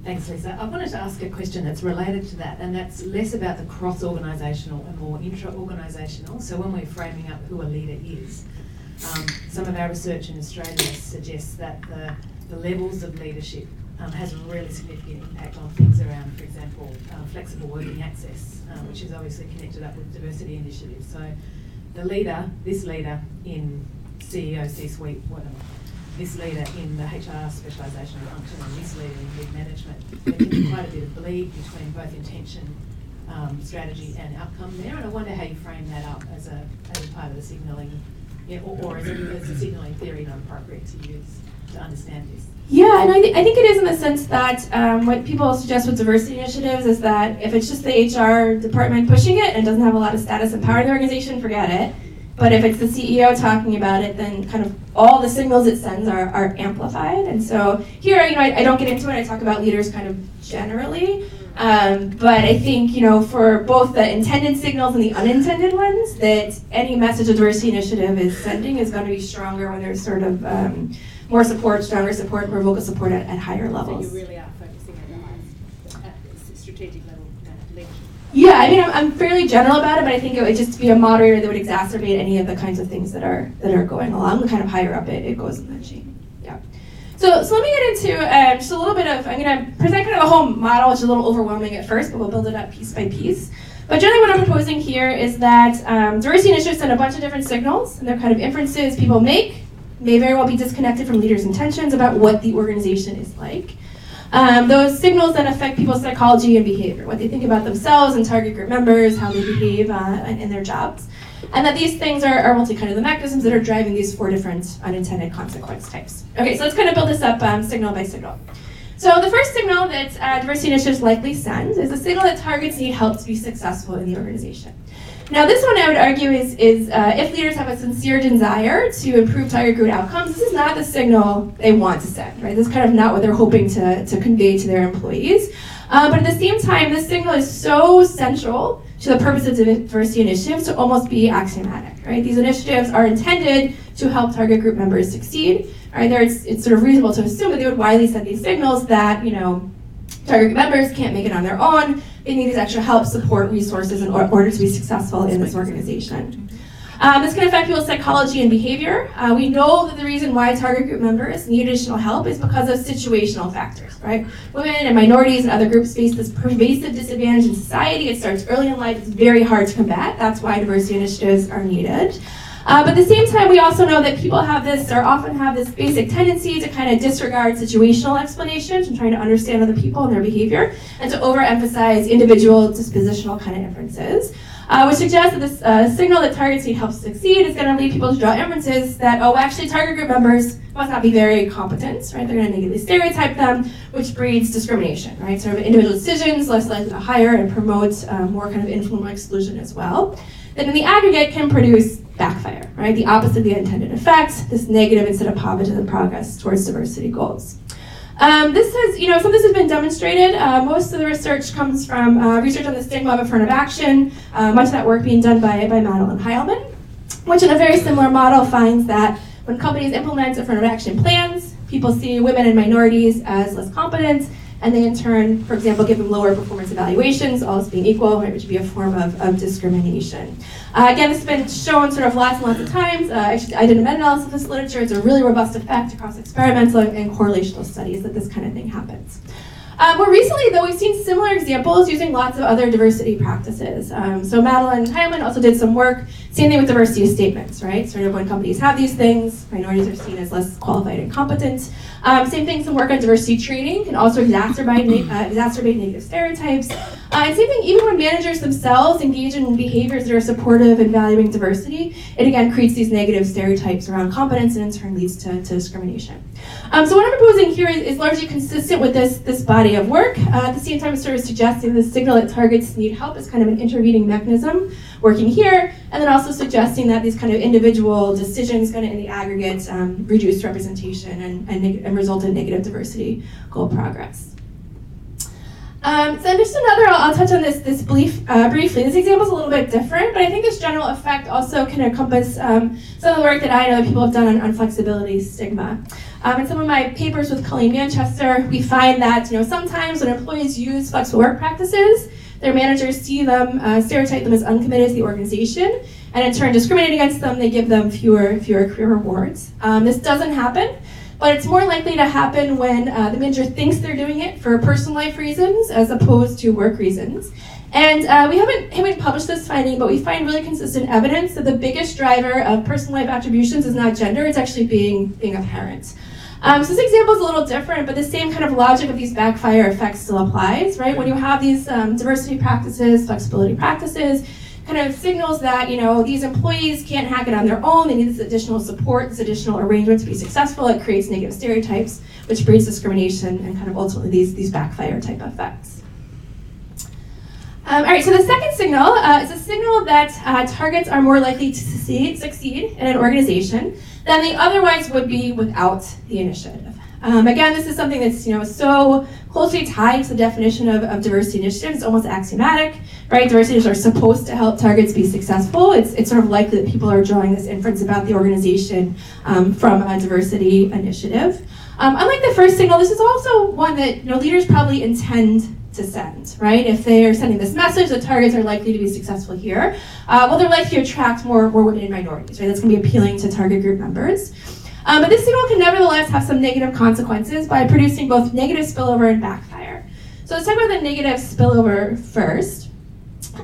Thanks, Lisa. I wanted to ask a question that's related to that, and that's less about the cross-organisational and more intra-organisational. So when we're framing up who a leader is, um, some of our research in Australia suggests that the, the levels of leadership um, has a really significant impact on things around, for example, uh, flexible working access, uh, which is obviously connected up with diversity initiatives. So the leader, this leader in CEO, C-suite, whatever, this leader in the HR specialisation function and this leader in lead management. There quite a bit of bleed between both intention, um, strategy and outcome there, and I wonder how you frame that up as a, as a part of the signalling, or, or is, it, is the signalling theory not appropriate to use to understand this? Yeah, and I, th- I think it is in the sense that um, what people suggest with diversity initiatives is that if it's just the HR department pushing it and doesn't have a lot of status and power in the organization, forget it. But if it's the CEO talking about it, then kind of all the signals it sends are, are amplified. And so here, you know, I, I don't get into it. I talk about leaders kind of generally. Um, but I think, you know, for both the intended signals and the unintended ones, that any message a diversity initiative is sending is going to be stronger when there's sort of um, more support, stronger support, more vocal support at, at higher levels. So you really are focusing at the highest, at the strategic level uh, leadership? Yeah, I mean, I'm, I'm fairly general about it, but I think it would just be a moderator that would exacerbate any of the kinds of things that are that are going along. The kind of higher up it, it goes in that chain. Yeah. So, so let me get into um, just a little bit of. I'm going to present kind of the whole model, which is a little overwhelming at first, but we'll build it up piece by piece. But generally, what I'm proposing here is that um, diversity initiatives send a bunch of different signals, and they're kind of inferences people make may very well be disconnected from leaders' intentions about what the organization is like. Um, those signals that affect people's psychology and behavior, what they think about themselves and target group members, how they behave uh, in their jobs. And that these things are, are multi kind of the mechanisms that are driving these four different unintended consequence types. Okay, so let's kind of build this up um, signal by signal. So the first signal that uh, diversity initiatives likely send is a signal that targets need help to be successful in the organization. Now, this one I would argue is, is uh, if leaders have a sincere desire to improve target group outcomes, this is not the signal they want to send, right? This is kind of not what they're hoping to, to convey to their employees. Uh, but at the same time, this signal is so central to the purpose of diversity initiatives to almost be axiomatic, right? These initiatives are intended to help target group members succeed, right? There, it's, it's sort of reasonable to assume that they would widely send these signals that, you know, target group members can't make it on their own, they need these extra help, support, resources in order to be successful in this organization. Um, this can affect people's psychology and behavior. Uh, we know that the reason why target group members need additional help is because of situational factors, right? Women and minorities and other groups face this pervasive disadvantage in society. It starts early in life. It's very hard to combat. That's why diversity initiatives are needed. Uh, but at the same time, we also know that people have this, or often have this basic tendency to kind of disregard situational explanations and trying to understand other people and their behavior, and to overemphasize individual dispositional kind of inferences. Uh, which suggests that this uh, signal that targets need help succeed is going to lead people to draw inferences that, oh, actually, target group members must not be very competent, right? They're going to negatively stereotype them, which breeds discrimination, right? Sort of individual decisions less likely to hire and promote um, more kind of informal exclusion as well. That in the aggregate can produce backfire, right? The opposite of the intended effect, this negative instead of positive progress towards diversity goals. Um, this has, you know, some of this has been demonstrated. Uh, most of the research comes from uh, research on the stigma of affirmative action, uh, much of that work being done by, by Madeline Heilman, which in a very similar model finds that when companies implement affirmative action plans, people see women and minorities as less competent, and they in turn, for example, give them lower performance evaluations, all else being equal, right, which would be a form of, of discrimination. Uh, again, this has been shown sort of lots and lots of times. Uh, actually, I did a meta-analysis of this literature. It's a really robust effect across experimental and correlational studies that this kind of thing happens. Uh, more recently, though, we've seen similar examples using lots of other diversity practices. Um, so Madeline Heilman also did some work, same thing with diversity statements, right? Sort of when companies have these things, minorities are seen as less qualified and competent. Um, same thing, some work on diversity training can also exacerbate, uh, exacerbate negative stereotypes. Uh, and same thing, even when managers themselves engage in behaviors that are supportive and valuing diversity, it again creates these negative stereotypes around competence and in turn leads to, to discrimination. Um, so what I'm proposing here is, is, largely consistent with this, this body of work. Uh, at the same time, sort of suggesting the signal that targets need help is kind of an intervening mechanism working here, and then also suggesting that these kind of individual decisions kind of in the aggregate um, reduce representation and, and, and, result in negative diversity goal progress. Um, so just another, I'll, I'll, touch on this, this brief, uh, briefly. This example is a little bit different, but I think this general effect also can encompass um, some of the work that I know that people have done on, on flexibility stigma. Um, in some of my papers with Colleen Manchester, we find that you know sometimes when employees use flexible work practices, their managers see them, uh, stereotype them as uncommitted to the organization, and in turn discriminate against them. They give them fewer fewer career rewards. Um, this doesn't happen, but it's more likely to happen when uh, the manager thinks they're doing it for personal life reasons as opposed to work reasons. And uh, we haven't, haven't published this finding, but we find really consistent evidence that the biggest driver of personal life attributions is not gender, it's actually being, being a parent. Um, so this example is a little different, but the same kind of logic of these backfire effects still applies, right? When you have these um, diversity practices, flexibility practices, kind of signals that you know these employees can't hack it on their own. They need this additional support, this additional arrangement to be successful. It creates negative stereotypes, which breeds discrimination and kind of ultimately these these backfire type effects. Um, all right, so the second signal uh, is a signal that uh, targets are more likely to succeed, succeed in an organization than they otherwise would be without the initiative. Um, again, this is something that's you know so closely tied to the definition of, of diversity initiatives. It's almost axiomatic, right? Diversity initiatives are supposed to help targets be successful. It's, it's sort of likely that people are drawing this inference about the organization um, from a diversity initiative. Um, unlike the first signal, this is also one that you know leaders probably intend to send, right? If they are sending this message, the targets are likely to be successful here. Uh, well, they're likely to attract more, more women and minorities, right? That's going to be appealing to target group members. Um, but this signal can nevertheless have some negative consequences by producing both negative spillover and backfire. So let's talk about the negative spillover first.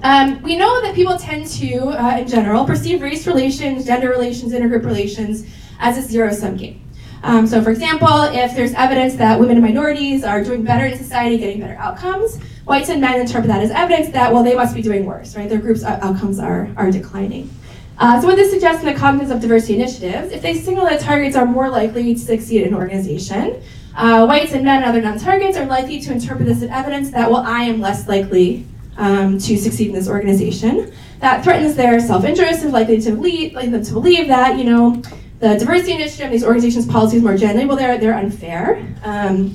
Um, we know that people tend to, uh, in general, perceive race relations, gender relations, intergroup relations as a zero-sum game. Um, so, for example, if there's evidence that women and minorities are doing better in society, getting better outcomes, whites and men interpret that as evidence that, well, they must be doing worse, right? Their group's outcomes are, are declining. Uh, so what this suggests in the context of diversity initiatives, if they signal that targets are more likely to succeed in an organization, uh, whites and men and other non-targets are likely to interpret this as evidence that, well, I am less likely um, to succeed in this organization. That threatens their self-interest and likely to lead, like them to believe that, you know, the diversity initiative, these organizations' policies more generally, well, they're, they're unfair. Um,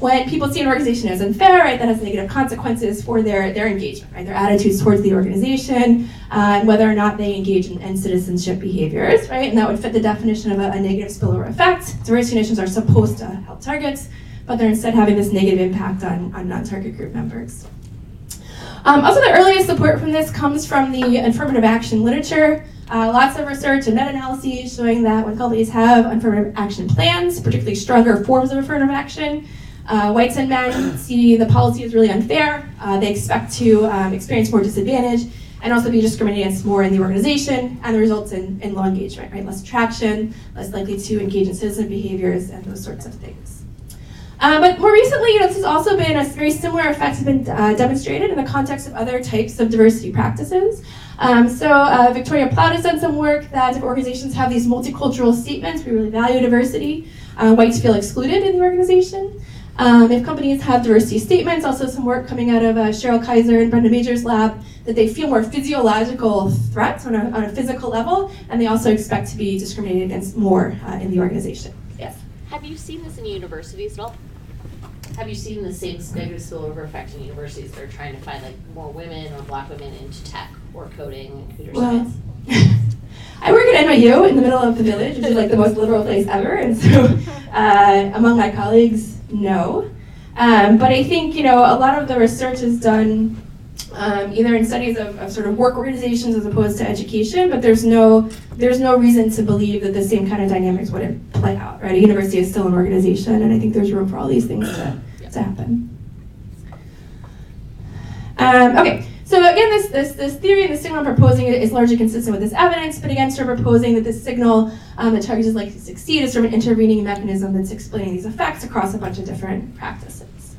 when people see an organization as unfair, right, that has negative consequences for their, their engagement, right, their attitudes towards the organization, uh, and whether or not they engage in, in, citizenship behaviors, right, and that would fit the definition of a, a negative spillover effect. Diversity initiatives are supposed to help targets, but they're instead having this negative impact on, on non-target group members. Um, also, the earliest support from this comes from the affirmative action literature. Uh, lots of research and meta-analyses showing that when companies have affirmative action plans, particularly stronger forms of affirmative action, uh, whites and men see the policy as really unfair. Uh, they expect to um, experience more disadvantage and also be discriminated against more in the organization, and the results in, in low engagement, right? Less attraction, less likely to engage in citizen behaviors, and those sorts of things. Uh, but more recently, you know, this has also been a very similar effect has been uh, demonstrated in the context of other types of diversity practices. Um, so uh, Victoria Plaut has done some work that if organizations have these multicultural statements, we really value diversity, uh, whites feel excluded in the organization. Um, if companies have diversity statements, also some work coming out of uh, Cheryl Kaiser and Brenda Major's lab, that they feel more physiological threats on a, on a physical level, and they also expect to be discriminated against more uh, in the organization. Yes? Have you seen this in universities at all? Have you seen the same negative spillover effect in universities? They're trying to find like more women or black women into tech or coding and computer well, science. I work at NYU in the middle of the village, which is like the most liberal place ever, and so uh, among my colleagues, no. Um, but I think you know a lot of the research is done um, either in studies of, of, sort of work organizations as opposed to education, but there's no there's no reason to believe that the same kind of dynamics wouldn't play out. Right, a university is still an organization, and I think there's room for all these things to, to happen. Um, okay, so again, this, this, this theory and the signal I'm proposing is largely consistent with this evidence, but again, sort of proposing that this signal um, that targets is likely to succeed is sort of an intervening mechanism that's explaining these effects across a bunch of different practices.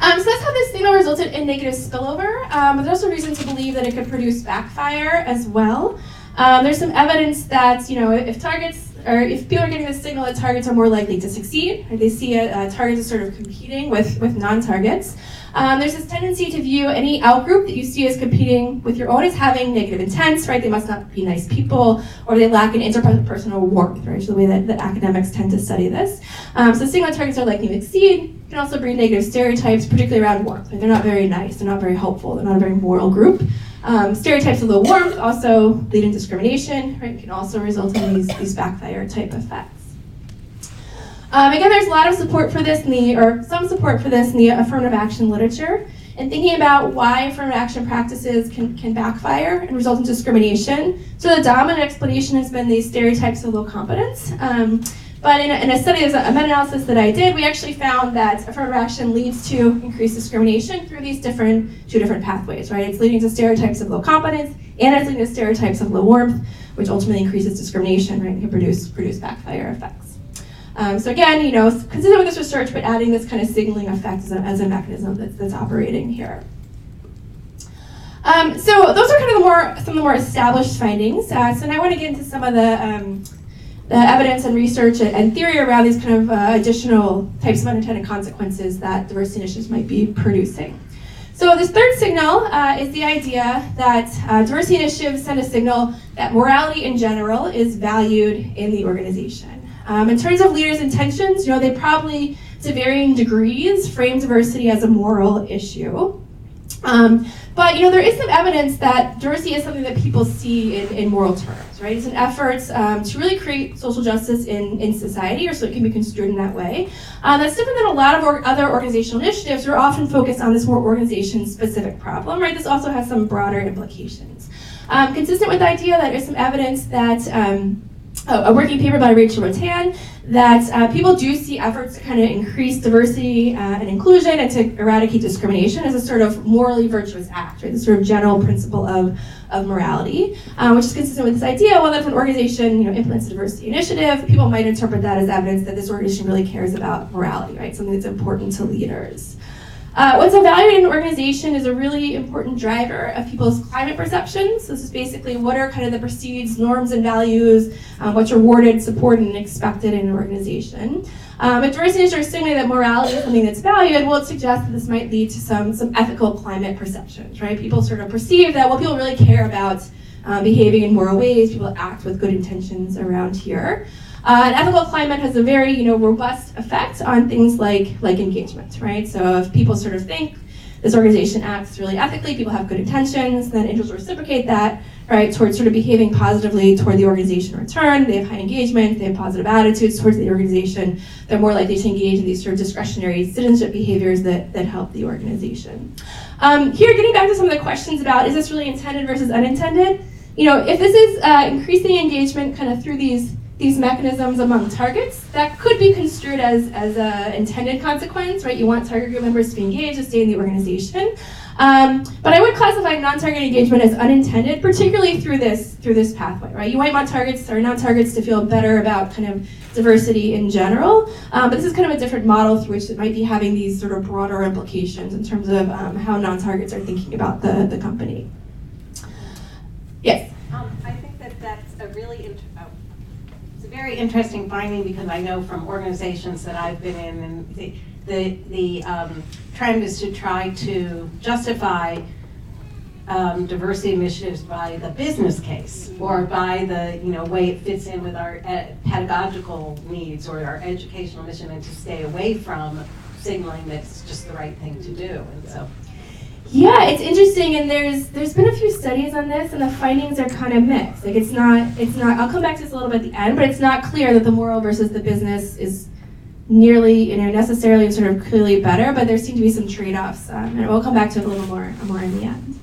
Um, so that's how this signal resulted in negative spillover, um, but there's also reason to believe that it could produce backfire as well. Um, there's some evidence that, you know, if targets or if people are getting the signal that targets are more likely to succeed, or they see a, uh, targets as sort of competing with, with non-targets, um, there's this tendency to view any outgroup that you see as competing with your own as having negative intents, right? They must not be nice people, or they lack an interpersonal warmth, right? Is the way that, that academics tend to study this. Um, so single targets are likely to exceed. Can also bring negative stereotypes, particularly around warmth. They're not very nice. They're not very helpful. They're not a very moral group. Um, stereotypes of low warmth also lead to discrimination. Right? Can also result in these, these backfire type effects. Um, again, there's a lot of support for this in the, or some support for this in the affirmative action literature. And thinking about why affirmative action practices can, can backfire and result in discrimination. So the dominant explanation has been these stereotypes of low competence. Um, but in a, in a study, a meta-analysis that I did, we actually found that affirmative action leads to increased discrimination through these different, two different pathways, right? It's leading to stereotypes of low competence, and it's leading to stereotypes of low warmth, which ultimately increases discrimination, right, and can produce, produce backfire effects. Um, so again, you know, consistent with this research, but adding this kind of signaling effect as a, as a mechanism that's, that's operating here. Um, so those are kind of the more some of the more established findings. Uh, so now I want to get into some of the, um, the evidence and research and, theory around these kind of uh, additional types of unintended consequences that diversity initiatives might be producing. So this third signal uh, is the idea that uh, diversity initiatives send a signal that morality in general is valued in the organization. Um, in terms of leaders' intentions, you know, they probably, to varying degrees, frame diversity as a moral issue. Um, but you know, there is some evidence that diversity is something that people see in, in moral terms, right? It's an effort um, to really create social justice in, in society, or so it can be construed in that way. Uh, that's different than a lot of or other organizational initiatives who are often focused on this more organization-specific problem, right? This also has some broader implications. Um, consistent with the idea that there's some evidence that um, a working paper by Rachel Rattan that uh, people do see efforts to kind of increase diversity uh, and inclusion and to eradicate discrimination as a sort of morally virtuous act, right? This sort of general principle of, of morality, um, which is consistent with this idea. Well, that if an organization you know, implements a diversity initiative, people might interpret that as evidence that this organization really cares about morality, right? Something that's important to leaders. Uh, what's evaluated in an organization is a really important driver of people's climate perceptions. This is basically what are kind of the perceived norms and values, um, what's rewarded, supported, and expected in an organization. Um, if diversity is assuming that morality is something that's valued, well, it suggests that this might lead to some, some ethical climate perceptions, right? People sort of perceive that, well, people really care about uh, behaving in moral ways, people act with good intentions around here. Uh, an ethical climate has a very, you know, robust effect on things like like engagement, right? So if people sort of think this organization acts really ethically, people have good intentions, then individuals reciprocate that, right, towards sort of behaving positively toward the organization in return. They have high engagement, they have positive attitudes towards the organization. They're more likely to engage in these sort of discretionary citizenship behaviors that, that help the organization. Um, here, getting back to some of the questions about is this really intended versus unintended? You know, if this is uh, increasing engagement kind of through these these mechanisms among targets, that could be construed as, as an intended consequence, right? You want target group members to be engaged, to stay in the organization. Um, but I would classify non-target engagement as unintended, particularly through this through this pathway, right? You might want targets or non-targets to feel better about kind of diversity in general, um, but this is kind of a different model through which it might be having these sort of broader implications in terms of um, how non-targets are thinking about the, the company. Yes? Um, I think that that's a really interesting very interesting finding because I know from organizations that I've been in, and the the, the um, trend is to try to justify um, diversity initiatives by the business case or by the you know way it fits in with our ed- pedagogical needs or our educational mission, and to stay away from signaling that it's just the right thing to do. And so yeah, it's interesting, and there's there's been a few studies on this, and the findings are kind of mixed. Like it's not it's not. I'll come back to this a little bit at the end, but it's not clear that the moral versus the business is nearly you know necessarily sort of clearly better. But there seem to be some trade-offs, um, and we'll come back to it a little more more in the end.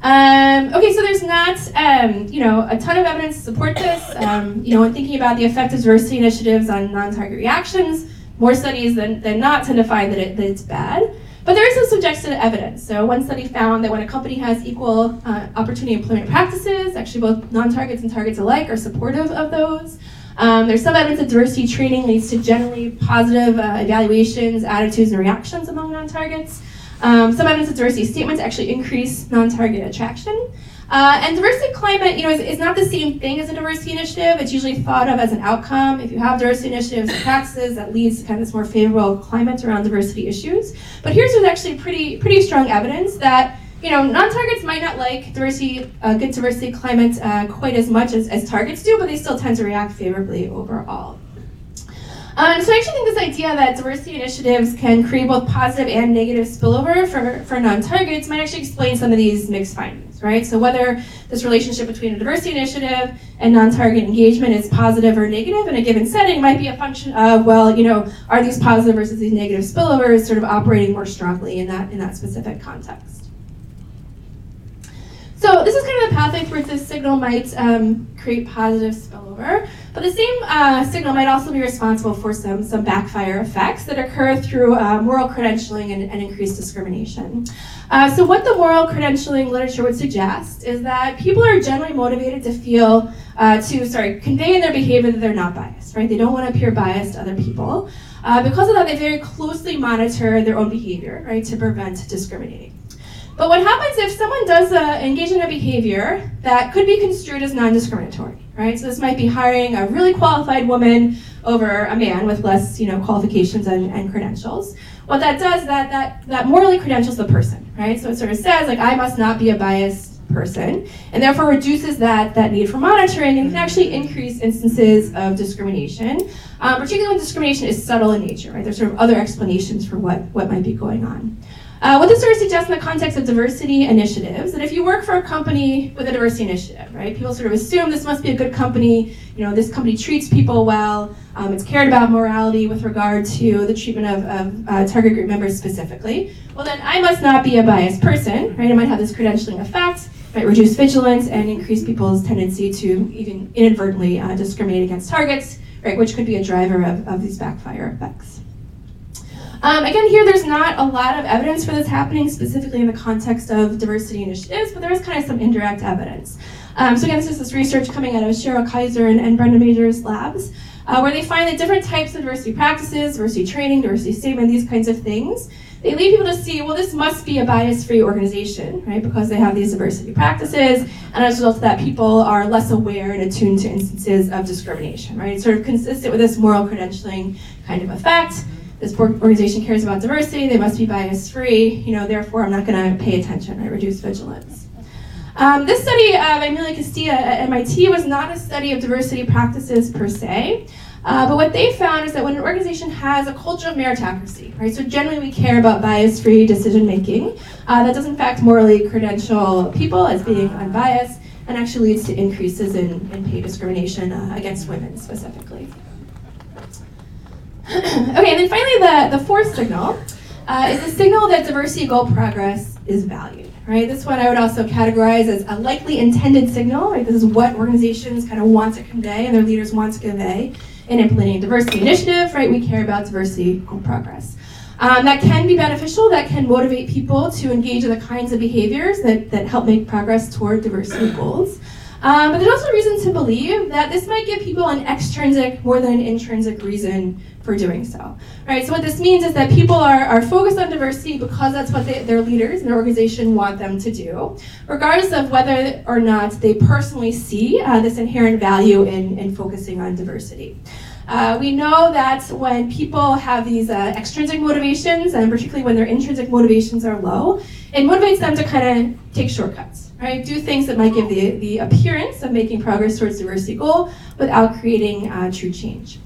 Um, okay, so there's not, um, you know, a ton of evidence to support this. Um, you know, when thinking about the effect of diversity initiatives on non-target reactions, more studies than, than not tend to find that, it, that it's bad. But there is some suggested evidence. So one study found that when a company has equal uh, opportunity employment practices, actually both non-targets and targets alike are supportive of those. Um, there's some evidence that diversity training leads to generally positive uh, evaluations, attitudes, and reactions among non-targets. Um, some evidence that diversity statements actually increase non-target attraction. Uh, and diversity climate, you know, is, is, not the same thing as a diversity initiative. It's usually thought of as an outcome. If you have diversity initiatives and practices, that leads to kind of this more favorable climate around diversity issues. But here's actually pretty pretty strong evidence that you know non-targets might not like diversity, uh, good diversity climate uh, quite as much as, as targets do, but they still tend to react favorably overall. Um, so I actually think this idea that diversity initiatives can create both positive and negative spillover for, for non-targets might actually explain some of these mixed findings, right? So whether this relationship between a diversity initiative and non-target engagement is positive or negative in a given setting might be a function of, well, you know, are these positive versus these negative spillovers sort of operating more strongly in that, in that specific context? So this is kind of the pathway towards this signal might um, create positive spillover, but the same uh, signal might also be responsible for some, some backfire effects that occur through uh, moral credentialing and, and increased discrimination. Uh, so what the moral credentialing literature would suggest is that people are generally motivated to feel, uh, to, sorry, convey in their behavior that they're not biased, right? They don't want to appear biased to other people. Uh, because of that, they very closely monitor their own behavior, right, to prevent discriminating. But what happens if someone does uh, engage in a behavior that could be construed as non-discriminatory, right? So this might be hiring a really qualified woman over a man with less, you know, qualifications and, and credentials. What that does, that that that morally credentials the person, right? So it sort of says like I must not be a biased person, and therefore reduces that that need for monitoring and can actually increase instances of discrimination, um, particularly when discrimination is subtle in nature, right? There's sort of other explanations for what what might be going on. Uh, what this sort of suggests in the context of diversity initiatives, that if you work for a company with a diversity initiative, right, people sort of assume this must be a good company, you know, this company treats people well, um, it's cared about morality with regard to the treatment of, of uh, target group members specifically, well then I must not be a biased person, right, I might have this credentialing effect, might reduce vigilance and increase people's tendency to even inadvertently uh, discriminate against targets, right, which could be a driver of, of these backfire effects. Um, again, here there's not a lot of evidence for this happening specifically in the context of diversity initiatives, but there is kind of some indirect evidence. Um, so again, this is this research coming out of Cheryl Kaiser and, and Brenda Major's labs, uh, where they find that different types of diversity practices, diversity training, diversity statement, these kinds of things, they lead people to see, well, this must be a bias-free organization, right? Because they have these diversity practices, and as a result of that, people are less aware and attuned to instances of discrimination, right? It's sort of consistent with this moral credentialing kind of effect this organization cares about diversity, they must be bias free, you know, therefore I'm not going to pay attention, I reduce vigilance. Um, this study by Emilio Castilla at MIT was not a study of diversity practices per se, uh, but what they found is that when an organization has a culture of meritocracy, right, so generally we care about bias-free decision making, uh, that does in fact morally credential people as being unbiased and actually leads to increases in, in pay discrimination uh, against women specifically. okay, and then finally, the, the fourth signal uh, is the signal that diversity goal progress is valued. Right, this one I would also categorize as a likely intended signal. Right, this is what organizations kind of want to convey and their leaders want to convey in implementing a diversity initiative. Right, we care about diversity goal progress. Um, that can be beneficial. That can motivate people to engage in the kinds of behaviors that, that help make progress toward diversity goals. Um, but there's also reason to believe that this might give people an extrinsic more than an intrinsic reason for doing so. Right. So what this means is that people are, are focused on diversity because that's what they, their leaders and their organization want them to do, regardless of whether or not they personally see uh, this inherent value in, in focusing on diversity. Uh, we know that when people have these uh, extrinsic motivations, and particularly when their intrinsic motivations are low, it motivates them to kind of take shortcuts right? Do things that might give the, the appearance of making progress towards diversity goal without creating uh, true change.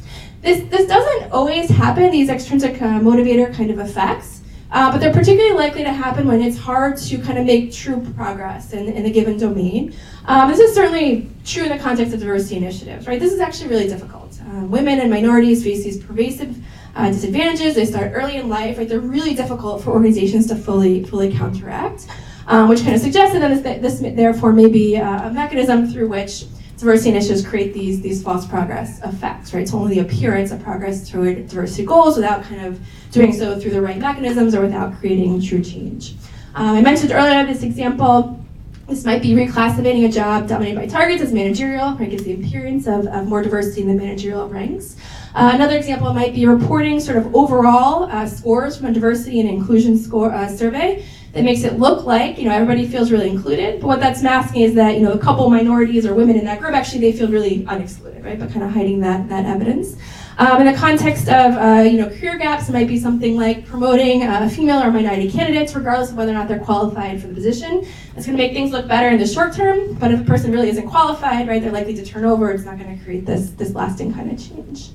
This, this doesn't always happen, these extrinsic uh, motivator kind of effects, uh, but they're particularly likely to happen when it's hard to kind of make true progress in, in a given domain. Um, this is certainly true in the context of diversity initiatives, right? This is actually really difficult. Uh, women and minorities face these pervasive uh, disadvantages. They start early in life, right? They're really difficult for organizations to fully, fully counteract um, which kind of suggests that this, this therefore may be uh, a mechanism through which diversity initiatives create these, these false progress effects, right? So only the appearance of progress toward diversity goals without kind of doing so through the right mechanisms or without creating true change. Um, I mentioned earlier this example, this might be reclassifying a job dominated by targets as managerial, right? Gives the appearance of, of more diversity in the managerial ranks. Uh, another example might be reporting sort of overall uh, scores from a diversity and inclusion score uh, survey that makes it look like you know everybody feels really included. But what that's masking is that you know a couple minorities or women in that group actually they feel really unexcluded, right? But kind of hiding that that evidence. Um, in the context of uh, you know career gaps, it might be something like promoting uh, female or minority candidates, regardless of whether or not they're qualified for the position. It's going to make things look better in the short term, but if a person really isn't qualified, right, they're likely to turn over. It's not going to create this this lasting kind of change.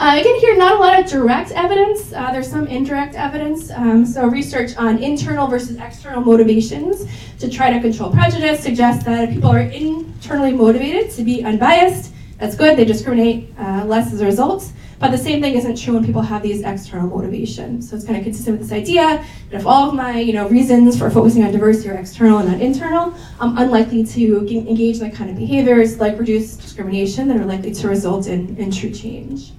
Uh, again, here, not a lot of direct evidence. Uh, there's some indirect evidence. Um, so, research on internal versus external motivations to try to control prejudice suggests that if people are internally motivated to be unbiased, that's good. They discriminate uh, less as a result. But the same thing isn't true when people have these external motivations. So it's kind of consistent with this idea that if all of my you know, reasons for focusing on diversity are external and not internal, I'm unlikely to engage in the kind of behaviors like reduce discrimination that are likely to result in, in true change.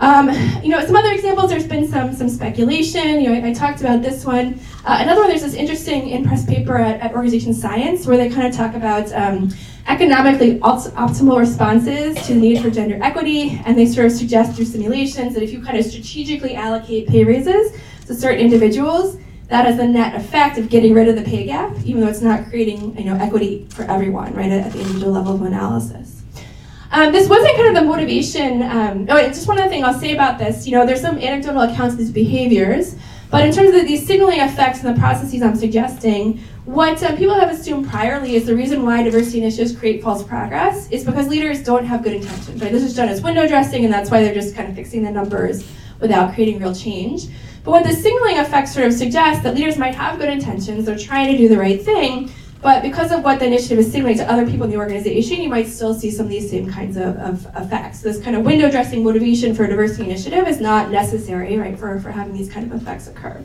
Um, you know, some other examples, there's been some, some speculation. You know, I, I talked about this one. Uh, another one, there's this interesting in-press paper at, at Organization Science where they kind of talk about um, economically optimal responses to the need for gender equity, and they sort of suggest through simulations that if you kind of strategically allocate pay raises to certain individuals, that has the net effect of getting rid of the pay gap, even though it's not creating you know, equity for everyone, right, at, at the individual level of analysis. Um, this wasn't kind of the motivation. Um, oh, just one other thing I'll say about this. You know, there's some anecdotal accounts of these behaviors, but in terms of these signaling effects and the processes I'm suggesting, what uh, people have assumed priorly is the reason why diversity initiatives create false progress is because leaders don't have good intentions. Right? This is done as window dressing, and that's why they're just kind of fixing the numbers without creating real change. But what the signaling effect sort of suggests that leaders might have good intentions, they're trying to do the right thing, but because of what the initiative is signaling to other people in the organization, you might still see some of these same kinds of, of effects. This kind of window dressing motivation for a diversity initiative is not necessary, right, for, for having these kind of effects occur.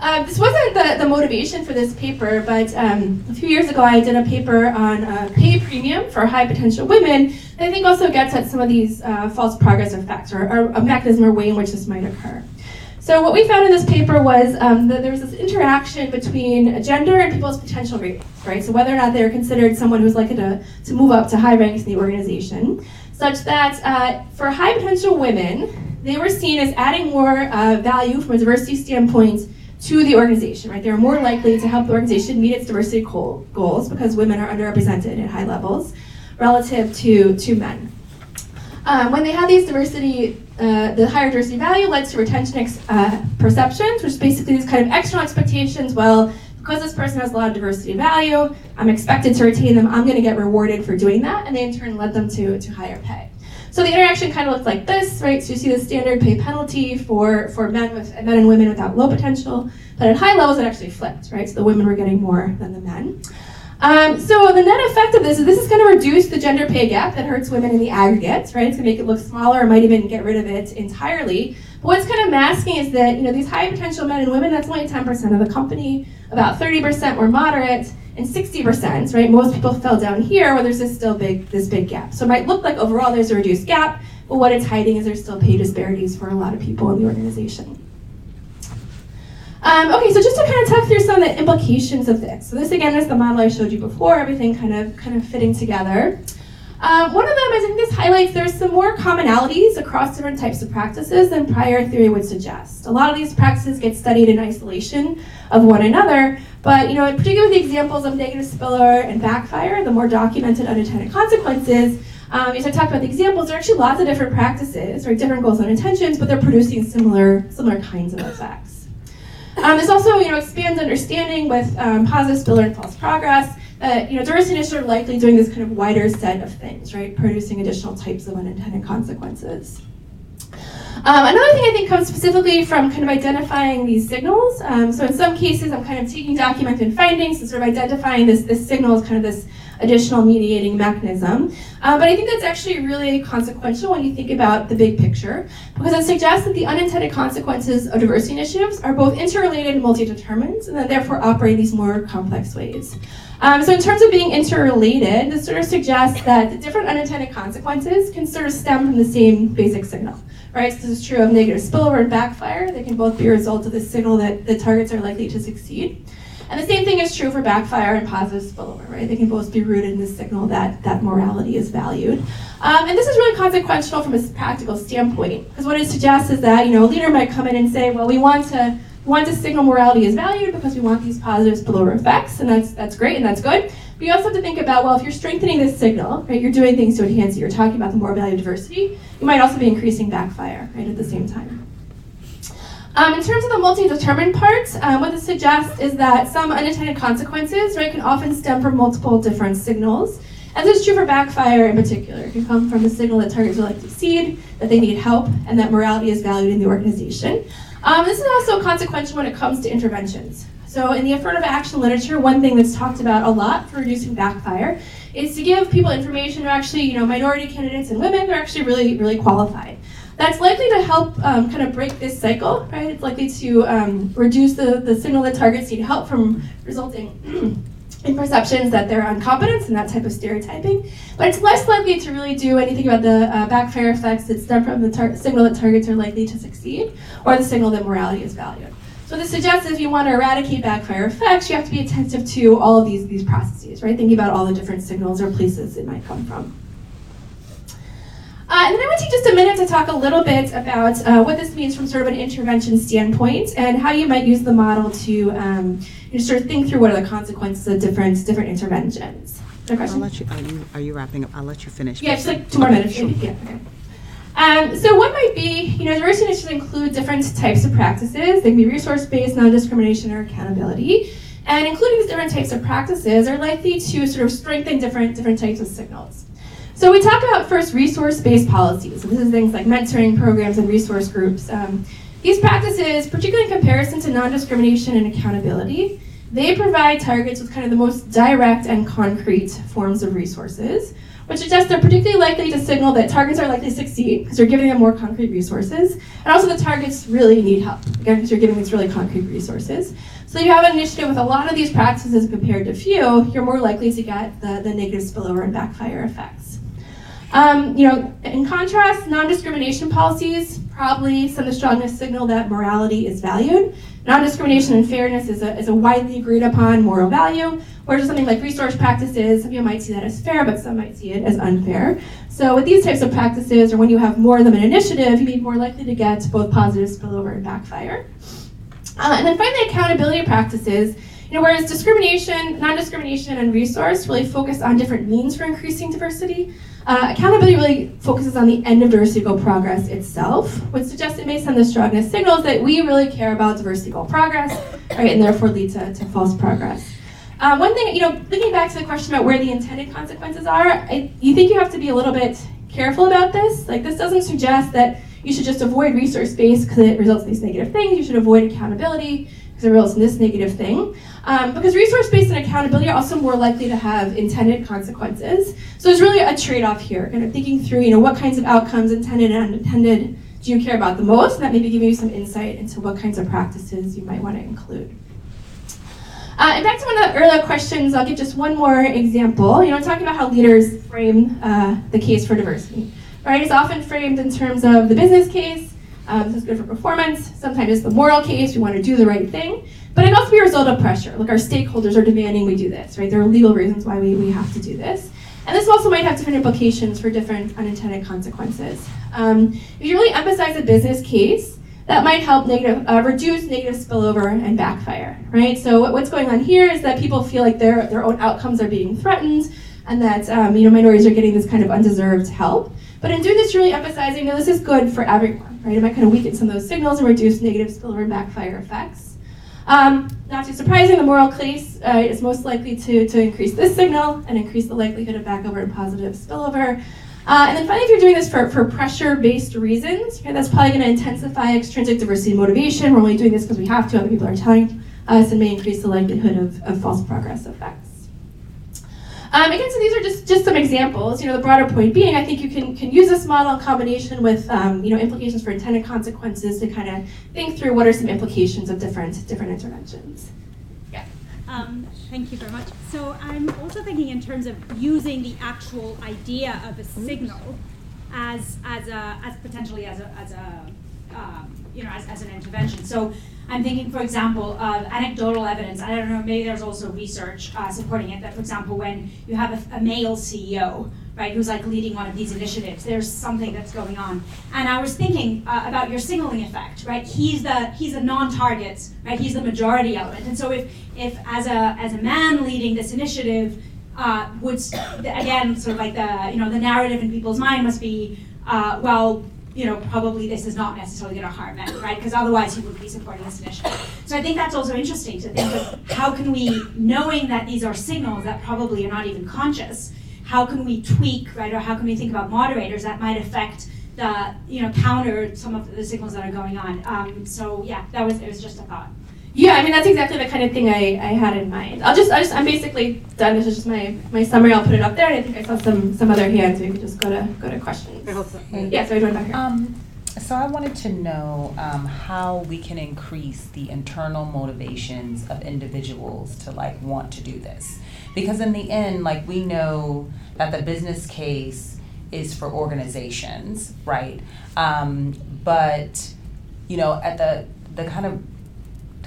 Uh, this wasn't the, the motivation for this paper, but um, a few years ago I did a paper on uh, pay premium for high potential women that I think also gets at some of these uh, false progress effects or, or, a mechanism or way in which this might occur. So what we found in this paper was um, that there was this interaction between gender and people's potential ratings, right? So whether or not they're considered someone who's likely to, to move up to high ranks in the organization, such that uh, for high potential women, they were seen as adding more uh, value from a diversity standpoint to the organization, right? They're more likely to help the organization meet its diversity goals because women are underrepresented at high levels relative to, to men. Um, when they had these diversity, uh, the higher diversity value led to retention ex- uh, perceptions, which basically these kind of external expectations. Well, because this person has a lot of diversity value, I'm expected to retain them. I'm going to get rewarded for doing that, and they in turn led them to, to higher pay. So the interaction kind of looks like this, right? So you see the standard pay penalty for, for men with men and women without low potential, but at high levels it actually flipped, right? So the women were getting more than the men. Um, so the net effect of this is this is going to reduce the gender pay gap that hurts women in the aggregate, right? It's going to make it look smaller, or might even get rid of it entirely. But what's kind of masking is that you know these high potential men and women, that's only 10% of the company. About 30% were moderate, and 60%, right? Most people fell down here where there's this still big, this big gap. So it might look like overall there's a reduced gap, but what it's hiding is there's still pay disparities for a lot of people in the organization. Um, okay, so just to kind of talk through some of the implications of this. So this again is the model I showed you before, everything kind of kind of fitting together. Um, one of them, I think this highlights there's some more commonalities across different types of practices than prior theory would suggest. A lot of these practices get studied in isolation of one another, but you know, particularly with the examples of negative spillover and backfire, the more documented unintended consequences, um, as I talked about the examples, there are actually lots of different practices, or different goals and intentions, but they're producing similar similar kinds of effects. Um, this also, you know, expands understanding with um, positive spillover and false progress that you know, diversity initiatives are likely doing this kind of wider set of things, right? Producing additional types of unintended consequences. Um, another thing I think comes specifically from kind of identifying these signals. Um, so in some cases, I'm kind of taking documented findings and sort of identifying this, this signal as kind of this additional mediating mechanism. Uh, but I think that's actually really consequential when you think about the big picture, because it suggests that the unintended consequences of diversity initiatives are both interrelated and multi-determined, and that therefore operate in these more complex ways. Um, so in terms of being interrelated, this sort of suggests that the different unintended consequences can sort of stem from the same basic signal. Right, so this is true of negative spillover and backfire. They can both be a result of the signal that the targets are likely to succeed. And the same thing is true for backfire and positive spillover, right? They can both be rooted in the signal that, that morality is valued. Um, and this is really consequential from a practical standpoint, because what it suggests is that, you know, a leader might come in and say, well, we want to we want to signal morality is valued because we want these positive spillover effects, and that's that's great and that's good. But you also have to think about, well, if you're strengthening this signal, right, you're doing things to enhance it, you're talking about the moral value of diversity, you might also be increasing backfire, right, at the same time. Um, in terms of the multi-determined part, um, what this suggests is that some unintended consequences right, can often stem from multiple different signals. And this is true for backfire in particular. It can come from a signal that targets are like to succeed, that they need help, and that morality is valued in the organization. Um, this is also consequential when it comes to interventions. So in the affirmative action literature, one thing that's talked about a lot for reducing backfire is to give people information who actually, you know, minority candidates and women, they're actually really, really qualified. That's likely to help um, kind of break this cycle, right? It's likely to um, reduce the, the signal that targets need help from resulting in perceptions that they're incompetence and that type of stereotyping. But it's less likely to really do anything about the uh, backfire effects that stem from the tar- signal that targets are likely to succeed or the signal that morality is valued. So this suggests if you want to eradicate backfire effects, you have to be attentive to all of these, these processes, right? Thinking about all the different signals or places it might come from. Uh, and then I want to take just a minute to talk a little bit about uh, what this means from sort of an intervention standpoint and how you might use the model to um, you know, sort of think through what are the consequences of different different interventions. I'll let you. Are you are you wrapping up? I'll let you finish. Yeah, just like two more minutes. Sure. Yeah. Okay. Um, so what might be, you know, diversity initiatives include different types of practices. They can be resource-based, non-discrimination, or accountability. And including these different types of practices are likely to sort of strengthen different different types of signals. So we talk about first resource-based policies. This is things like mentoring programs and resource groups. Um, These practices, particularly in comparison to non-discrimination and accountability, they provide targets with kind of the most direct and concrete forms of resources, which suggests they're particularly likely to signal that targets are likely to succeed because you're giving them more concrete resources, and also the targets really need help, again, because you're giving these really concrete resources. So if you have an initiative with a lot of these practices compared to few, you're more likely to get the, the negative spillover and backfire effects. Um, you know, in contrast, non-discrimination policies probably send the strongest signal that morality is valued. Non-discrimination and fairness is a, is a widely agreed upon moral value, whereas something like resource practices, some people might see that as fair, but some might see it as unfair. So with these types of practices, or when you have more of them in an initiative, you'd be more likely to get both positive spillover and backfire. Uh, and then finally, accountability practices. You know, whereas discrimination, non-discrimination, and resource really focus on different means for increasing diversity, uh, accountability really focuses on the end of diversity goal progress itself, which suggests it may send the strongest signals that we really care about diversity goal progress, right, and therefore lead to, to false progress. Uh, one thing, you know, thinking back to the question about where the intended consequences are, I, you think you have to be a little bit careful about this. Like, this doesn't suggest that you should just avoid resource based because it results in these negative things. You should avoid accountability because it results in this negative thing. Um, because resource-based and accountability are also more likely to have intended consequences. So there's really a trade-off here, kind of thinking through, you know, what kinds of outcomes, intended and unintended, do you care about the most? And that maybe give you some insight into what kinds of practices you might want to include. Uh, and back to one of the earlier questions, I'll give just one more example. You know, talking about how leaders frame uh, the case for diversity. Right, it's often framed in terms of the business case, um, this is good for performance. Sometimes it's the moral case, we want to do the right thing. But it also be a result of pressure. Like our stakeholders are demanding we do this, right? There are legal reasons why we, we have to do this. And this also might have different implications for different unintended consequences. Um, if you really emphasize a business case, that might help negative, uh, reduce negative spillover and backfire, right? So what, what's going on here is that people feel like their, their own outcomes are being threatened and that um, you know, minorities are getting this kind of undeserved help. But in doing this, really emphasizing, no, this is good for everyone, right? It might kind of weaken some of those signals and reduce negative spillover and backfire effects. Um, not too surprising, the moral case uh, is most likely to, to increase this signal and increase the likelihood of backover and positive spillover. Uh, and then finally, if you're doing this for, for pressure-based reasons, that's probably going to intensify extrinsic diversity motivation. We're only doing this because we have to, other people are telling us, and may increase the likelihood of, of false progress effects. Um, again, so these are just, just some examples. You know, the broader point being, I think you can, can use this model in combination with, um, you know, implications for intended consequences to kind of think through what are some implications of different, different interventions. Yeah. Um, thank you very much. So I'm also thinking in terms of using the actual idea of a signal as, as, a, as potentially as a, as a um, you know, as, as an intervention. So I'm thinking, for example, of anecdotal evidence. I don't know, maybe there's also research uh, supporting it that, for example, when you have a, a, male CEO, right, who's like leading one of these initiatives, there's something that's going on. And I was thinking uh, about your signaling effect, right? He's the he's a non-target, right? He's the majority element. And so if if as a as a man leading this initiative, uh, would again sort of like the you know the narrative in people's mind must be uh, well you know, probably this is not necessarily going to harm men, right? Because otherwise he wouldn't be supporting this initiative. So I think that's also interesting to think of how can we, knowing that these are signals that probably are not even conscious, how can we tweak, right, or how can we think about moderators that might affect the, you know, counter some of the signals that are going on. Um, so yeah, that was it was just a thought. Yeah, I mean that's exactly the kind of thing I, I had in mind. I'll just I just I'm basically done. This is just my, my summary. I'll put it up there, and I think I saw some some other hands. We could just go to go to questions. Yeah, so I back here. Um, so I wanted to know um, how we can increase the internal motivations of individuals to like want to do this, because in the end, like we know that the business case is for organizations, right? Um, but you know, at the the kind of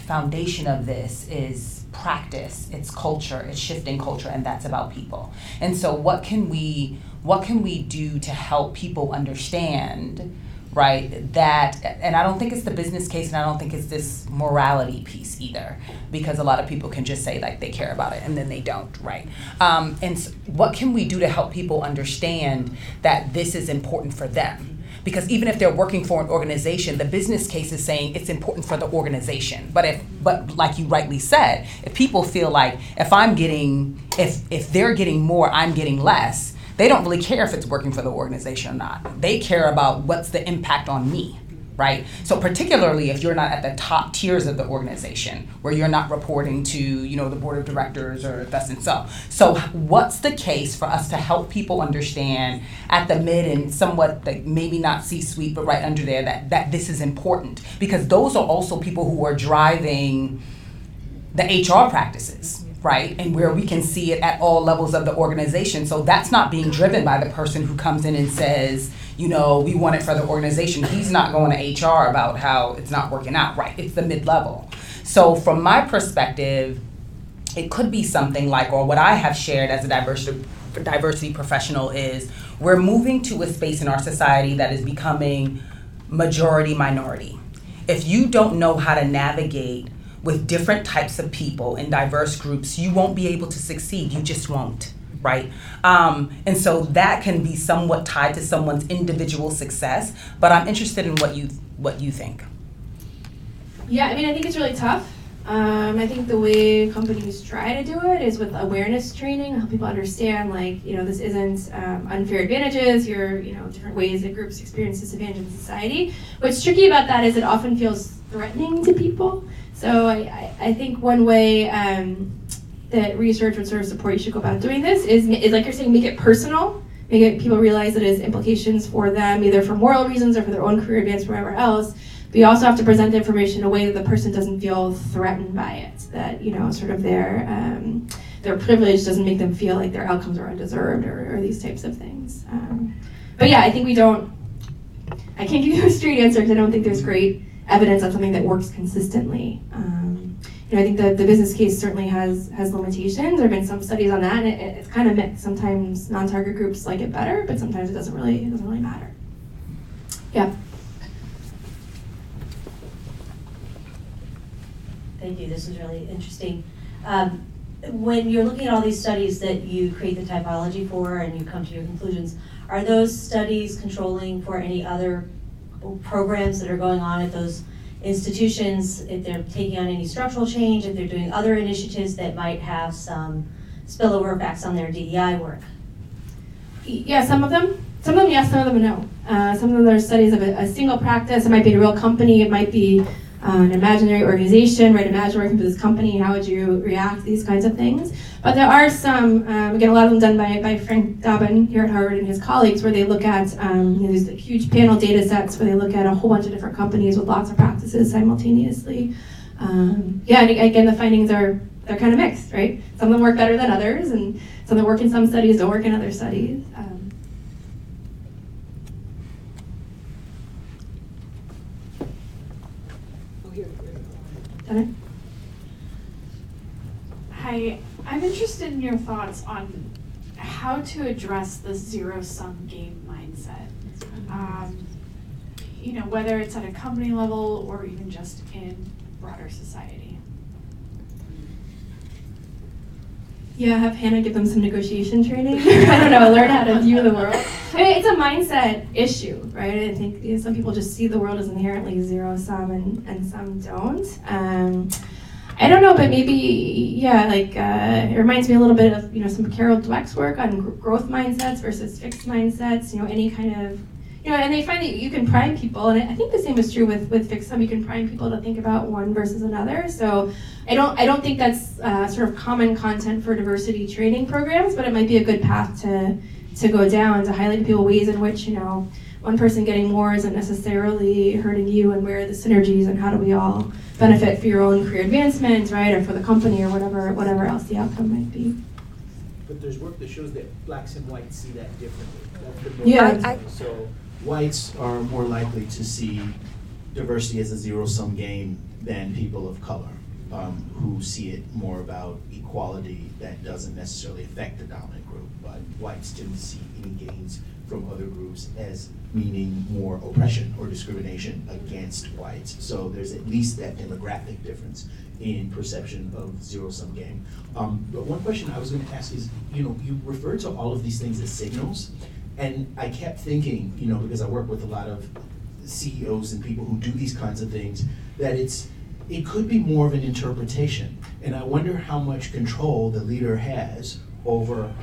foundation of this is practice, it's culture, it's shifting culture, and that's about people. And so what can we what can we do to help people understand right that and i don't think it's the business case and i don't think it's this morality piece either because a lot of people can just say like they care about it and then they don't right um, and so what can we do to help people understand that this is important for them because even if they're working for an organization the business case is saying it's important for the organization. But if but like you rightly said if people feel like if i'm getting if if they're getting more i'm getting less they don't really care if it's working for the organization or not. They care about what's the impact on me right? So particularly if you're not at the top tiers of the organization, where you're not reporting to, you know, the board of directors or thus and so. So what's the case for us to help people understand at the mid and somewhat like maybe not C-suite, but right under there that that this is important because those are also people who are driving the HR practices right? And where we can see it at all levels of the organization. So that's not being driven by the person who comes in and says, you know, we want it for the organization. He's not going to HR about how it's not working out, right? It's the mid level. So from my perspective, it could be something like, or what I have shared as a diversity diversity professional is we're moving to a space in our society that is becoming majority minority. If you don't know how to navigate with different types of people in diverse groups, you won't be able to succeed. You just won't, right? Um, and so that can be somewhat tied to someone's individual success. But I'm interested in what you what you think. Yeah, I mean, I think it's really tough. Um, I think the way companies try to do it is with awareness training, help people understand, like, you know, this isn't um, unfair advantages. You're, you know, different ways that groups experience disadvantage in society. What's tricky about that is it often feels threatening to people. So I, I, think one way um, that research would sort of support you should go about doing this is, is like you're saying, make it personal. Make it people realize that it has implications for them, either for moral reasons or for their own career advancement or whatever else. But you also have to present the information in a way that the person doesn't feel threatened by it. That you know, sort of their um, their privilege doesn't make them feel like their outcomes are undeserved or, or these types of things. Um, but yeah, I think we don't. I can't give you a straight answer because I don't think there's great evidence of something that works consistently. Um, you know, I think the, the business case certainly has has limitations. There have been some studies on that, and it, it's kind of mixed. Sometimes non-target groups like it better, but sometimes it doesn't really it doesn't really matter. Yeah. Thank you. This is really interesting. Um, when you're looking at all these studies that you create the typology for and you come to your conclusions, are those studies controlling for any other programs that are going on at those institutions, if they're taking on any structural change, if they're doing other initiatives that might have some spillover effects on their DEI work? Yeah, some of them. Some of them yes, some of them no. Uh, some of them are studies of a, a, single practice. It might be a real company. It might be uh, an imaginary organization, right? Imagine working for this company. How would you react? These kinds of things. But there are some, um, again, a lot of them done by, by Frank Dobbin here at Harvard and his colleagues, where they look at um, you know, these huge panel data sets where they look at a whole bunch of different companies with lots of practices simultaneously. Um, yeah, and again, the findings are they're kind of mixed, right? Some of them work better than others, and some that work in some studies don't work in other studies. Um, I'm interested in your thoughts on how to address the zero sum game mindset. Um, you know, whether it's at a company level or even just in broader society. Yeah, have Hannah give them some negotiation training. I don't know, learn how to view the world. I mean, it's a mindset issue, right? I think you know, some people just see the world as inherently zero sum and, and some don't. Um, I don't know, but maybe yeah, like uh, it reminds me a little bit of you know some Carol Dweck's work on growth mindsets versus fixed mindsets. You know, any kind of you know, and they find that you can prime people, and I think the same is true with with fixed sum. You can prime people to think about one versus another. So I don't I don't think that's uh, sort of common content for diversity training programs, but it might be a good path to to go down to highlight to people ways in which you know one person getting more isn't necessarily hurting you, and where are the synergies, and how do we all benefit for your own career advancement, right, or for the company, or whatever whatever else the outcome might be. But there's work that shows that blacks and whites see that differently. yeah. I, so whites are more likely to see diversity as a zero sum game than people of color. Um, who see it more about equality that doesn't necessarily affect the dominant group, but whites tend to see any gains from other groups as meaning more oppression or discrimination against whites. So there's at least that demographic difference in perception of zero-sum game. Um, but one question I was going to ask is, you know, you refer to all of these things as signals, and I kept thinking, you know, because I work with a lot of CEOs and people who do these kinds of things, that it's it could be more of an interpretation. And I wonder how much control the leader has over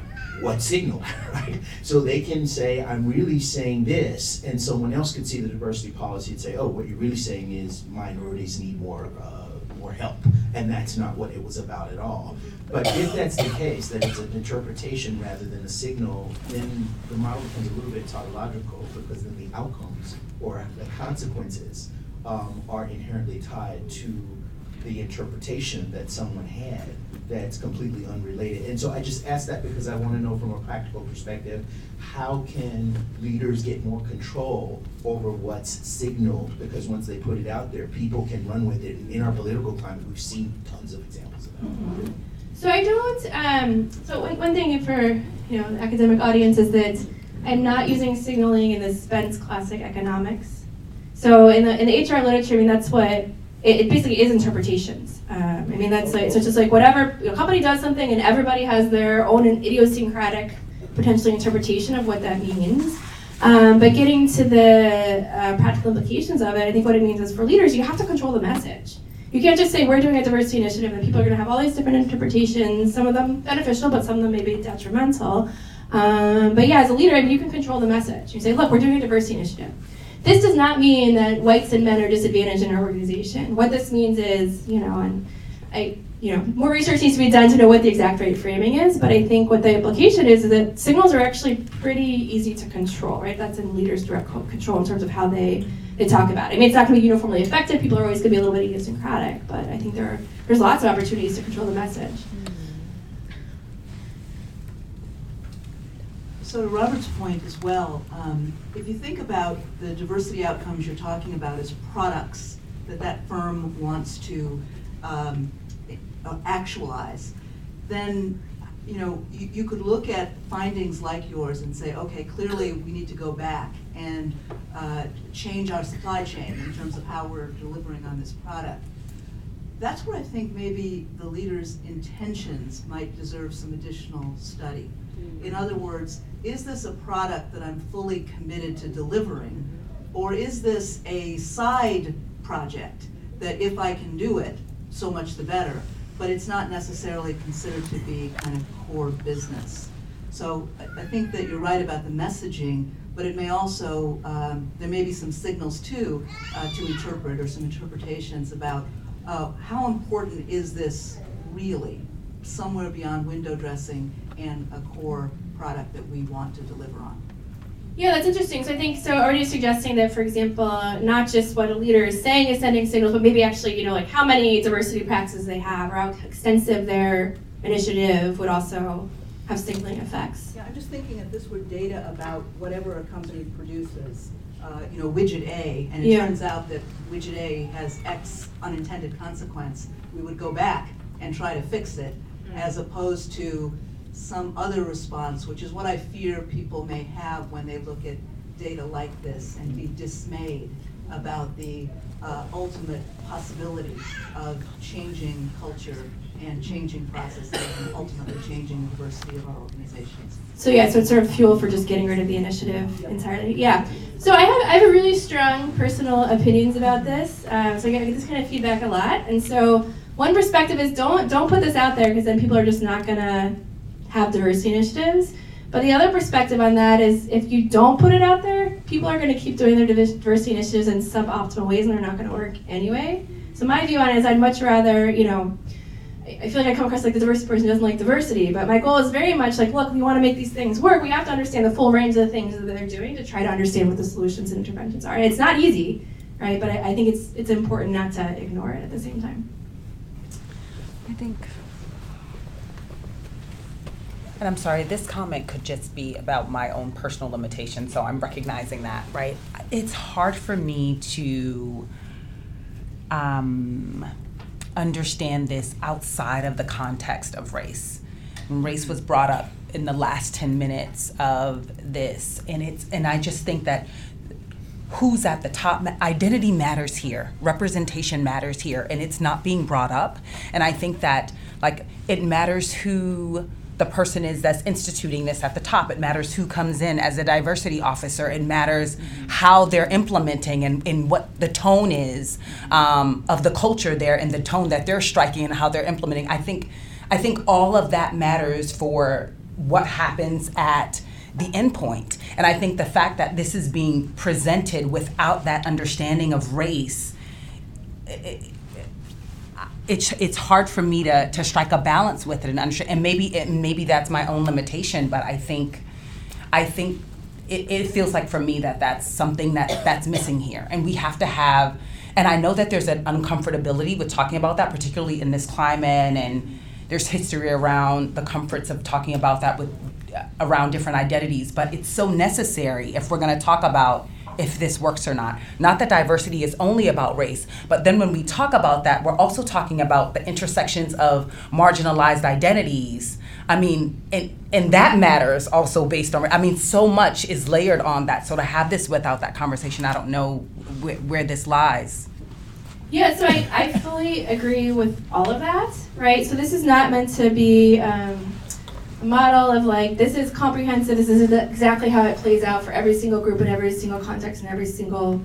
what signal, right? So they can say, I'm really saying this, and someone else could see the diversity policy and say, oh, what you're really saying is minorities need more, uh, more help. And that's not what it was about at all. But if that's the case, that it's an interpretation rather than a signal, then the model becomes a little bit tautological because then the outcomes or the consequences um, are inherently tied to the interpretation that someone had that's completely unrelated. And so I just ask that because I want to know from a practical perspective, how can leaders get more control over what's signaled? Because once they put it out there, people can run with it. In our political climate, we've seen tons of examples of that. So I don't. Um, so one, one thing for you know the academic audience is that I'm not using signaling in the Spence classic economics. So in the in the HR literature, I mean that's what it, it basically is interpretations. Um, I mean that's like so it's just like whatever a company does something and everybody has their own idiosyncratic potentially interpretation of what that means. Um, but getting to the uh, practical implications of it, I think what it means is for leaders, you have to control the message. You can't just say we're doing a diversity initiative and people are going to have all these different interpretations, some of them beneficial, but some of them may be detrimental. Um, but yeah, as a leader, I mean, you can control the message. You say, look, we're doing a diversity initiative. This does not mean that whites and men are disadvantaged in our organization. What this means is, you know, and I, you know, more research needs to be done to know what the exact right framing is, but I think what the implication is is that signals are actually pretty easy to control, right? That's in leaders' direct control in terms of how they, they talk about it. I mean, it's not going to be uniformly effective. People are always going to be a little bit idiosyncratic, but I think there are, there's lots of opportunities to control the message. Mm. So to Robert's point as well, um, if you think about the diversity outcomes you're talking about as products that that firm wants to um, actualize, then you know you, you, could look at findings like yours and say, okay, clearly we need to go back and uh, change our supply chain in terms of how we're delivering on this product. That's where I think maybe the leader's intentions might deserve some additional study. In other words, is this a product that I'm fully committed to delivering? Or is this a side project that if I can do it, so much the better, but it's not necessarily considered to be kind of core business. So I think that you're right about the messaging, but it may also, um, there may be some signals too uh, to interpret or some interpretations about uh, how important is this really somewhere beyond window dressing and a core product that we want to deliver on. Yeah, that's interesting. So I think so. Already suggesting that, for example, not just what a leader is saying is sending signals, but maybe actually, you know, like how many diversity practices they have, or how extensive their initiative would also have signaling effects. Yeah, I'm just thinking if this were data about whatever a company produces, uh, you know, widget A, and it yeah. turns out that widget A has X unintended consequence, we would go back and try to fix it, mm-hmm. as opposed to some other response, which is what I fear people may have when they look at data like this and be dismayed about the uh, ultimate possibility of changing culture and changing processes and ultimately changing the diversity of our organizations. So yeah, so it's sort of fuel for just getting rid of the initiative yep. entirely. Yeah. So I have I have a really strong personal opinions about this. Um, so I get this kind of feedback a lot, and so one perspective is don't don't put this out there because then people are just not gonna have diversity initiatives. But the other perspective on that is if you don't put it out there, people are going to keep doing their diversity initiatives in suboptimal ways and they're not going to work anyway. So my view on it is I'd much rather, you know, I feel like I come across like the diversity person doesn't like diversity, but my goal is very much like, look, we want to make these things work. We have to understand the full range of the things that they're doing to try to understand what the solutions and interventions are. And it's not easy, right? But I, I think it's it's important not to ignore it at the same time. I think and I'm sorry, this comment could just be about my own personal limitation, so I'm recognizing that, right? It's hard for me to um, understand this outside of the context of race. Race was brought up in the last 10 minutes of this, and it's and I just think that who's at the top identity matters here representation matters here and it's not being brought up and i think that like it matters who the person is that's instituting this at the top. It matters who comes in as a diversity officer. It matters mm-hmm. how they're implementing and, and what the tone is um, of the culture there and the tone that they're striking and how they're implementing. I think I think all of that matters for what happens at the endpoint. And I think the fact that this is being presented without that understanding of race, it, it's it's hard for me to to strike a balance with it and understand. And maybe it, maybe that's my own limitation, but I think I think it, it feels like for me that that's something that that's missing here, and we have to have. And I know that there's an uncomfortability with talking about that, particularly in this climate, and there's history around the comforts of talking about that with around different identities. But it's so necessary if we're going to talk about if this works or not. Not that diversity is only about race, but then when we talk about that, we're also talking about the intersections of marginalized identities. I mean, and and that matters also based on. I mean, so much is layered on that. So to have this without that conversation, I don't know where, where this lies. Yeah, so I, I fully agree with all of that, right? So this is not meant to be um, model of like, this is comprehensive, this is exactly how it plays out for every single group in every single context and every single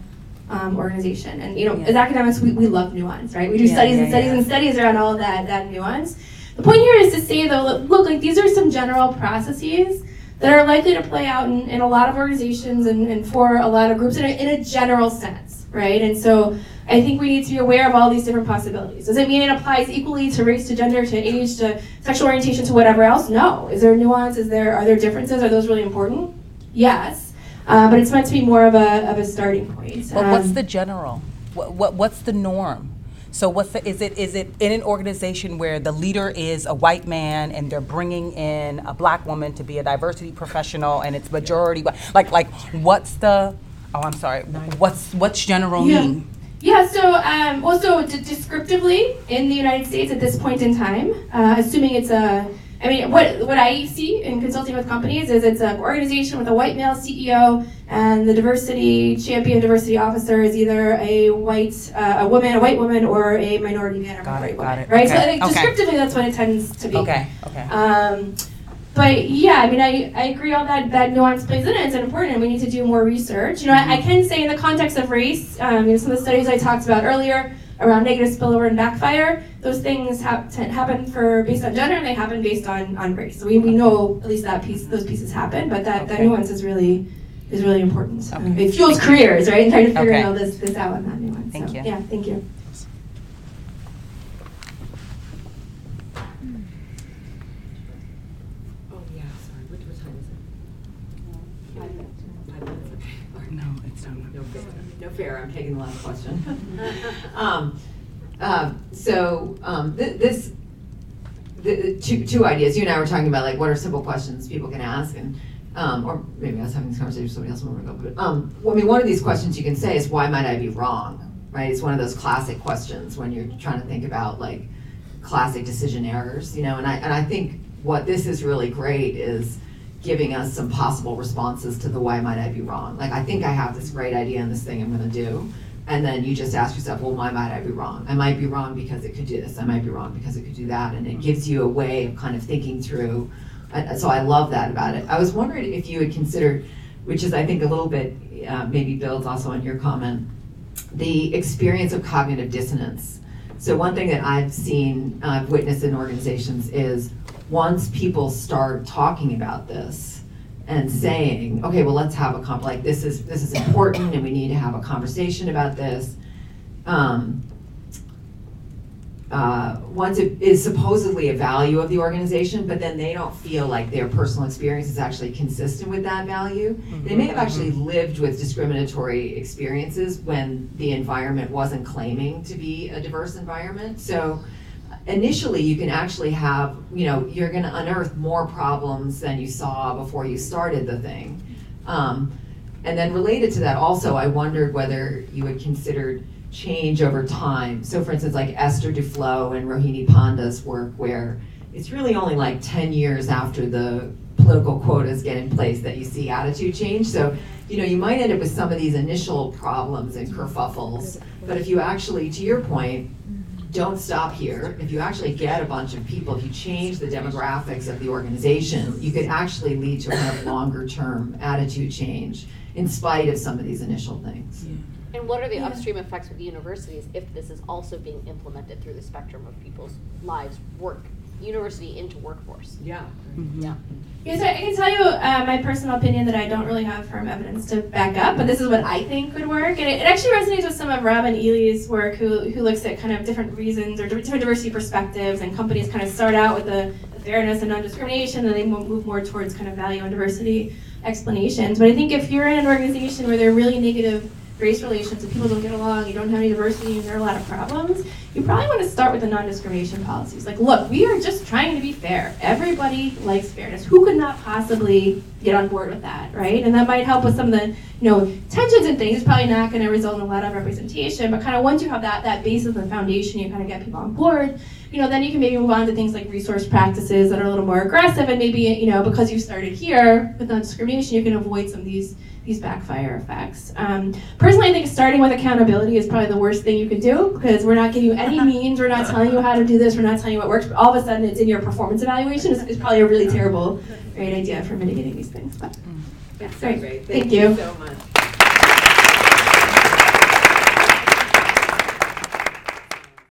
um, organization. And, you know, Yeah. as academics, we, we love nuance, right? We do Yeah, studies yeah, and studies and studies around all of that, that nuance. The point here is to say, though, look, look, like these are some general processes that are likely to play out in, in a lot of organizations and, and for a lot of groups in a, in a general sense, right? And so I think we need to be aware of all these different possibilities. Does it mean it applies equally to race, to gender, to age, to sexual orientation, to whatever else? No. Is there nuance? Is there are there differences? Are those really important? Yes. Uh, but it's meant to be more of a, of a starting point. Well, what's Um, the general? What, what what's the norm? So what's the is it is it in an organization where the leader is a white man and they're bringing in a black woman to be a diversity professional and it's majority like like what's the oh I'm sorry what's what's general Yeah. mean? Yeah, so um, well, so d- descriptively in the United States at this point in time, uh, assuming it's a, I mean, what what I see in consulting with companies is it's an organization with a white male CEO, and the diversity champion, diversity officer is either a white, uh, a woman, a white woman, or a minority man or Got it, minority got woman, it. right? So Okay, I think okay. descriptively that's what it tends to be. Okay, okay. Um, but yeah, I mean, I, I agree all that that nuance plays in it. It's important, and we need to do more research. You know, I, I can say in the context of race, um, you know, some of the studies I talked about earlier around negative spillover and backfire, those things happen for based on gender, and they happen based on, on race. So we, we know at least that piece, those pieces happen, but that, that nuance is really is really important. Um, it fuels careers, right? And trying to figure Okay. all this this out and that nuance. Thank so, you. Yeah, thank you. Oh, yeah, sorry, what, what time is it? Five minutes, okay. All right. No, it's not. No fair, I'm taking the last question. Um, um, so, um, thi- this, the, the two, two ideas, you and I were talking about, like, what are simple questions people can ask, and, um, or maybe I was having this conversation with somebody else a moment ago, but, um, well, I mean, one of these questions you can say is, why might I be wrong? Right, it's one of those classic questions when you're trying to think about, like, classic decision errors, you know, and I, and I think what this is really great is giving us some possible responses to the why might I be wrong. Like, I think I have this great idea and this thing I'm gonna do. And then you just ask yourself, well, why might I be wrong? I might be wrong because it could do this. I might be wrong because it could do that. And it gives you a way of kind of thinking through. So I love that about it. I was wondering if you would consider, which is I think a little bit, uh, maybe builds also on your comment, the experience of cognitive dissonance. So one thing that I've seen, uh, I've witnessed in organizations is once people start talking about this and saying, okay, well, let's have a comp, like this is, this is important and we need to have a conversation about this. Um, uh, once it is supposedly a value of the organization, but then they don't feel like their personal experience is actually consistent with that value. They may have actually lived with discriminatory experiences when the environment wasn't claiming to be a diverse environment. So initially, you can actually have, you know, you're going to unearth more problems than you saw before you started the thing. Um, and then related to that, also, I wondered whether you had considered change over time. So, for instance, like Esther Duflo and Rohini Pande's work, where it's really only like 10 years after the political quotas get in place that you see attitude change. So, you know, you might end up with some of these initial problems and kerfuffles, but if you actually, to your point, don't stop here. If you actually get a bunch of people, if you change the demographics of the organization, you could actually lead to a kind of longer term attitude change in spite of some of these initial things. And what are the Yeah. upstream effects with universities if this is also being implemented through the spectrum of people's lives, work, university into workforce. Yeah. Yeah. Yes, I can tell you uh, my personal opinion that I don't really have firm evidence to back up, but this is what I think would work. And it, it actually resonates with some of Robin Ely's work, who, who looks at kind of different reasons or different diversity perspectives. And companies kind of start out with the, the fairness and non discrimination, and then they move more towards kind of value and diversity explanations. But I think if you're in an organization where there are really negative race relations and people don't get along, you don't have any diversity, and there are a lot of problems, you probably want to start with the non-discrimination policies. Like, look, we are just trying to be fair. Everybody likes fairness. Who could not possibly get on board with that, right? And that might help with some of the, you know, tensions and things. It's probably not going to result in a lot of representation, but kind of once you have that that basis and foundation, you kind of get people on board. You know, then you can maybe move on to things like resource practices that are a little more aggressive, and maybe you know because you started here with non-discrimination, you can avoid some of these these backfire effects. Um, personally, I think starting with accountability is probably the worst thing you can do because we're not giving you any means, we're not telling you how to do this, we're not telling you what works. But all of a sudden, it's in your performance evaluation. Is, is probably a really terrible, great idea for mitigating these things. But yeah, That's so great. Thank Thank you. you so much.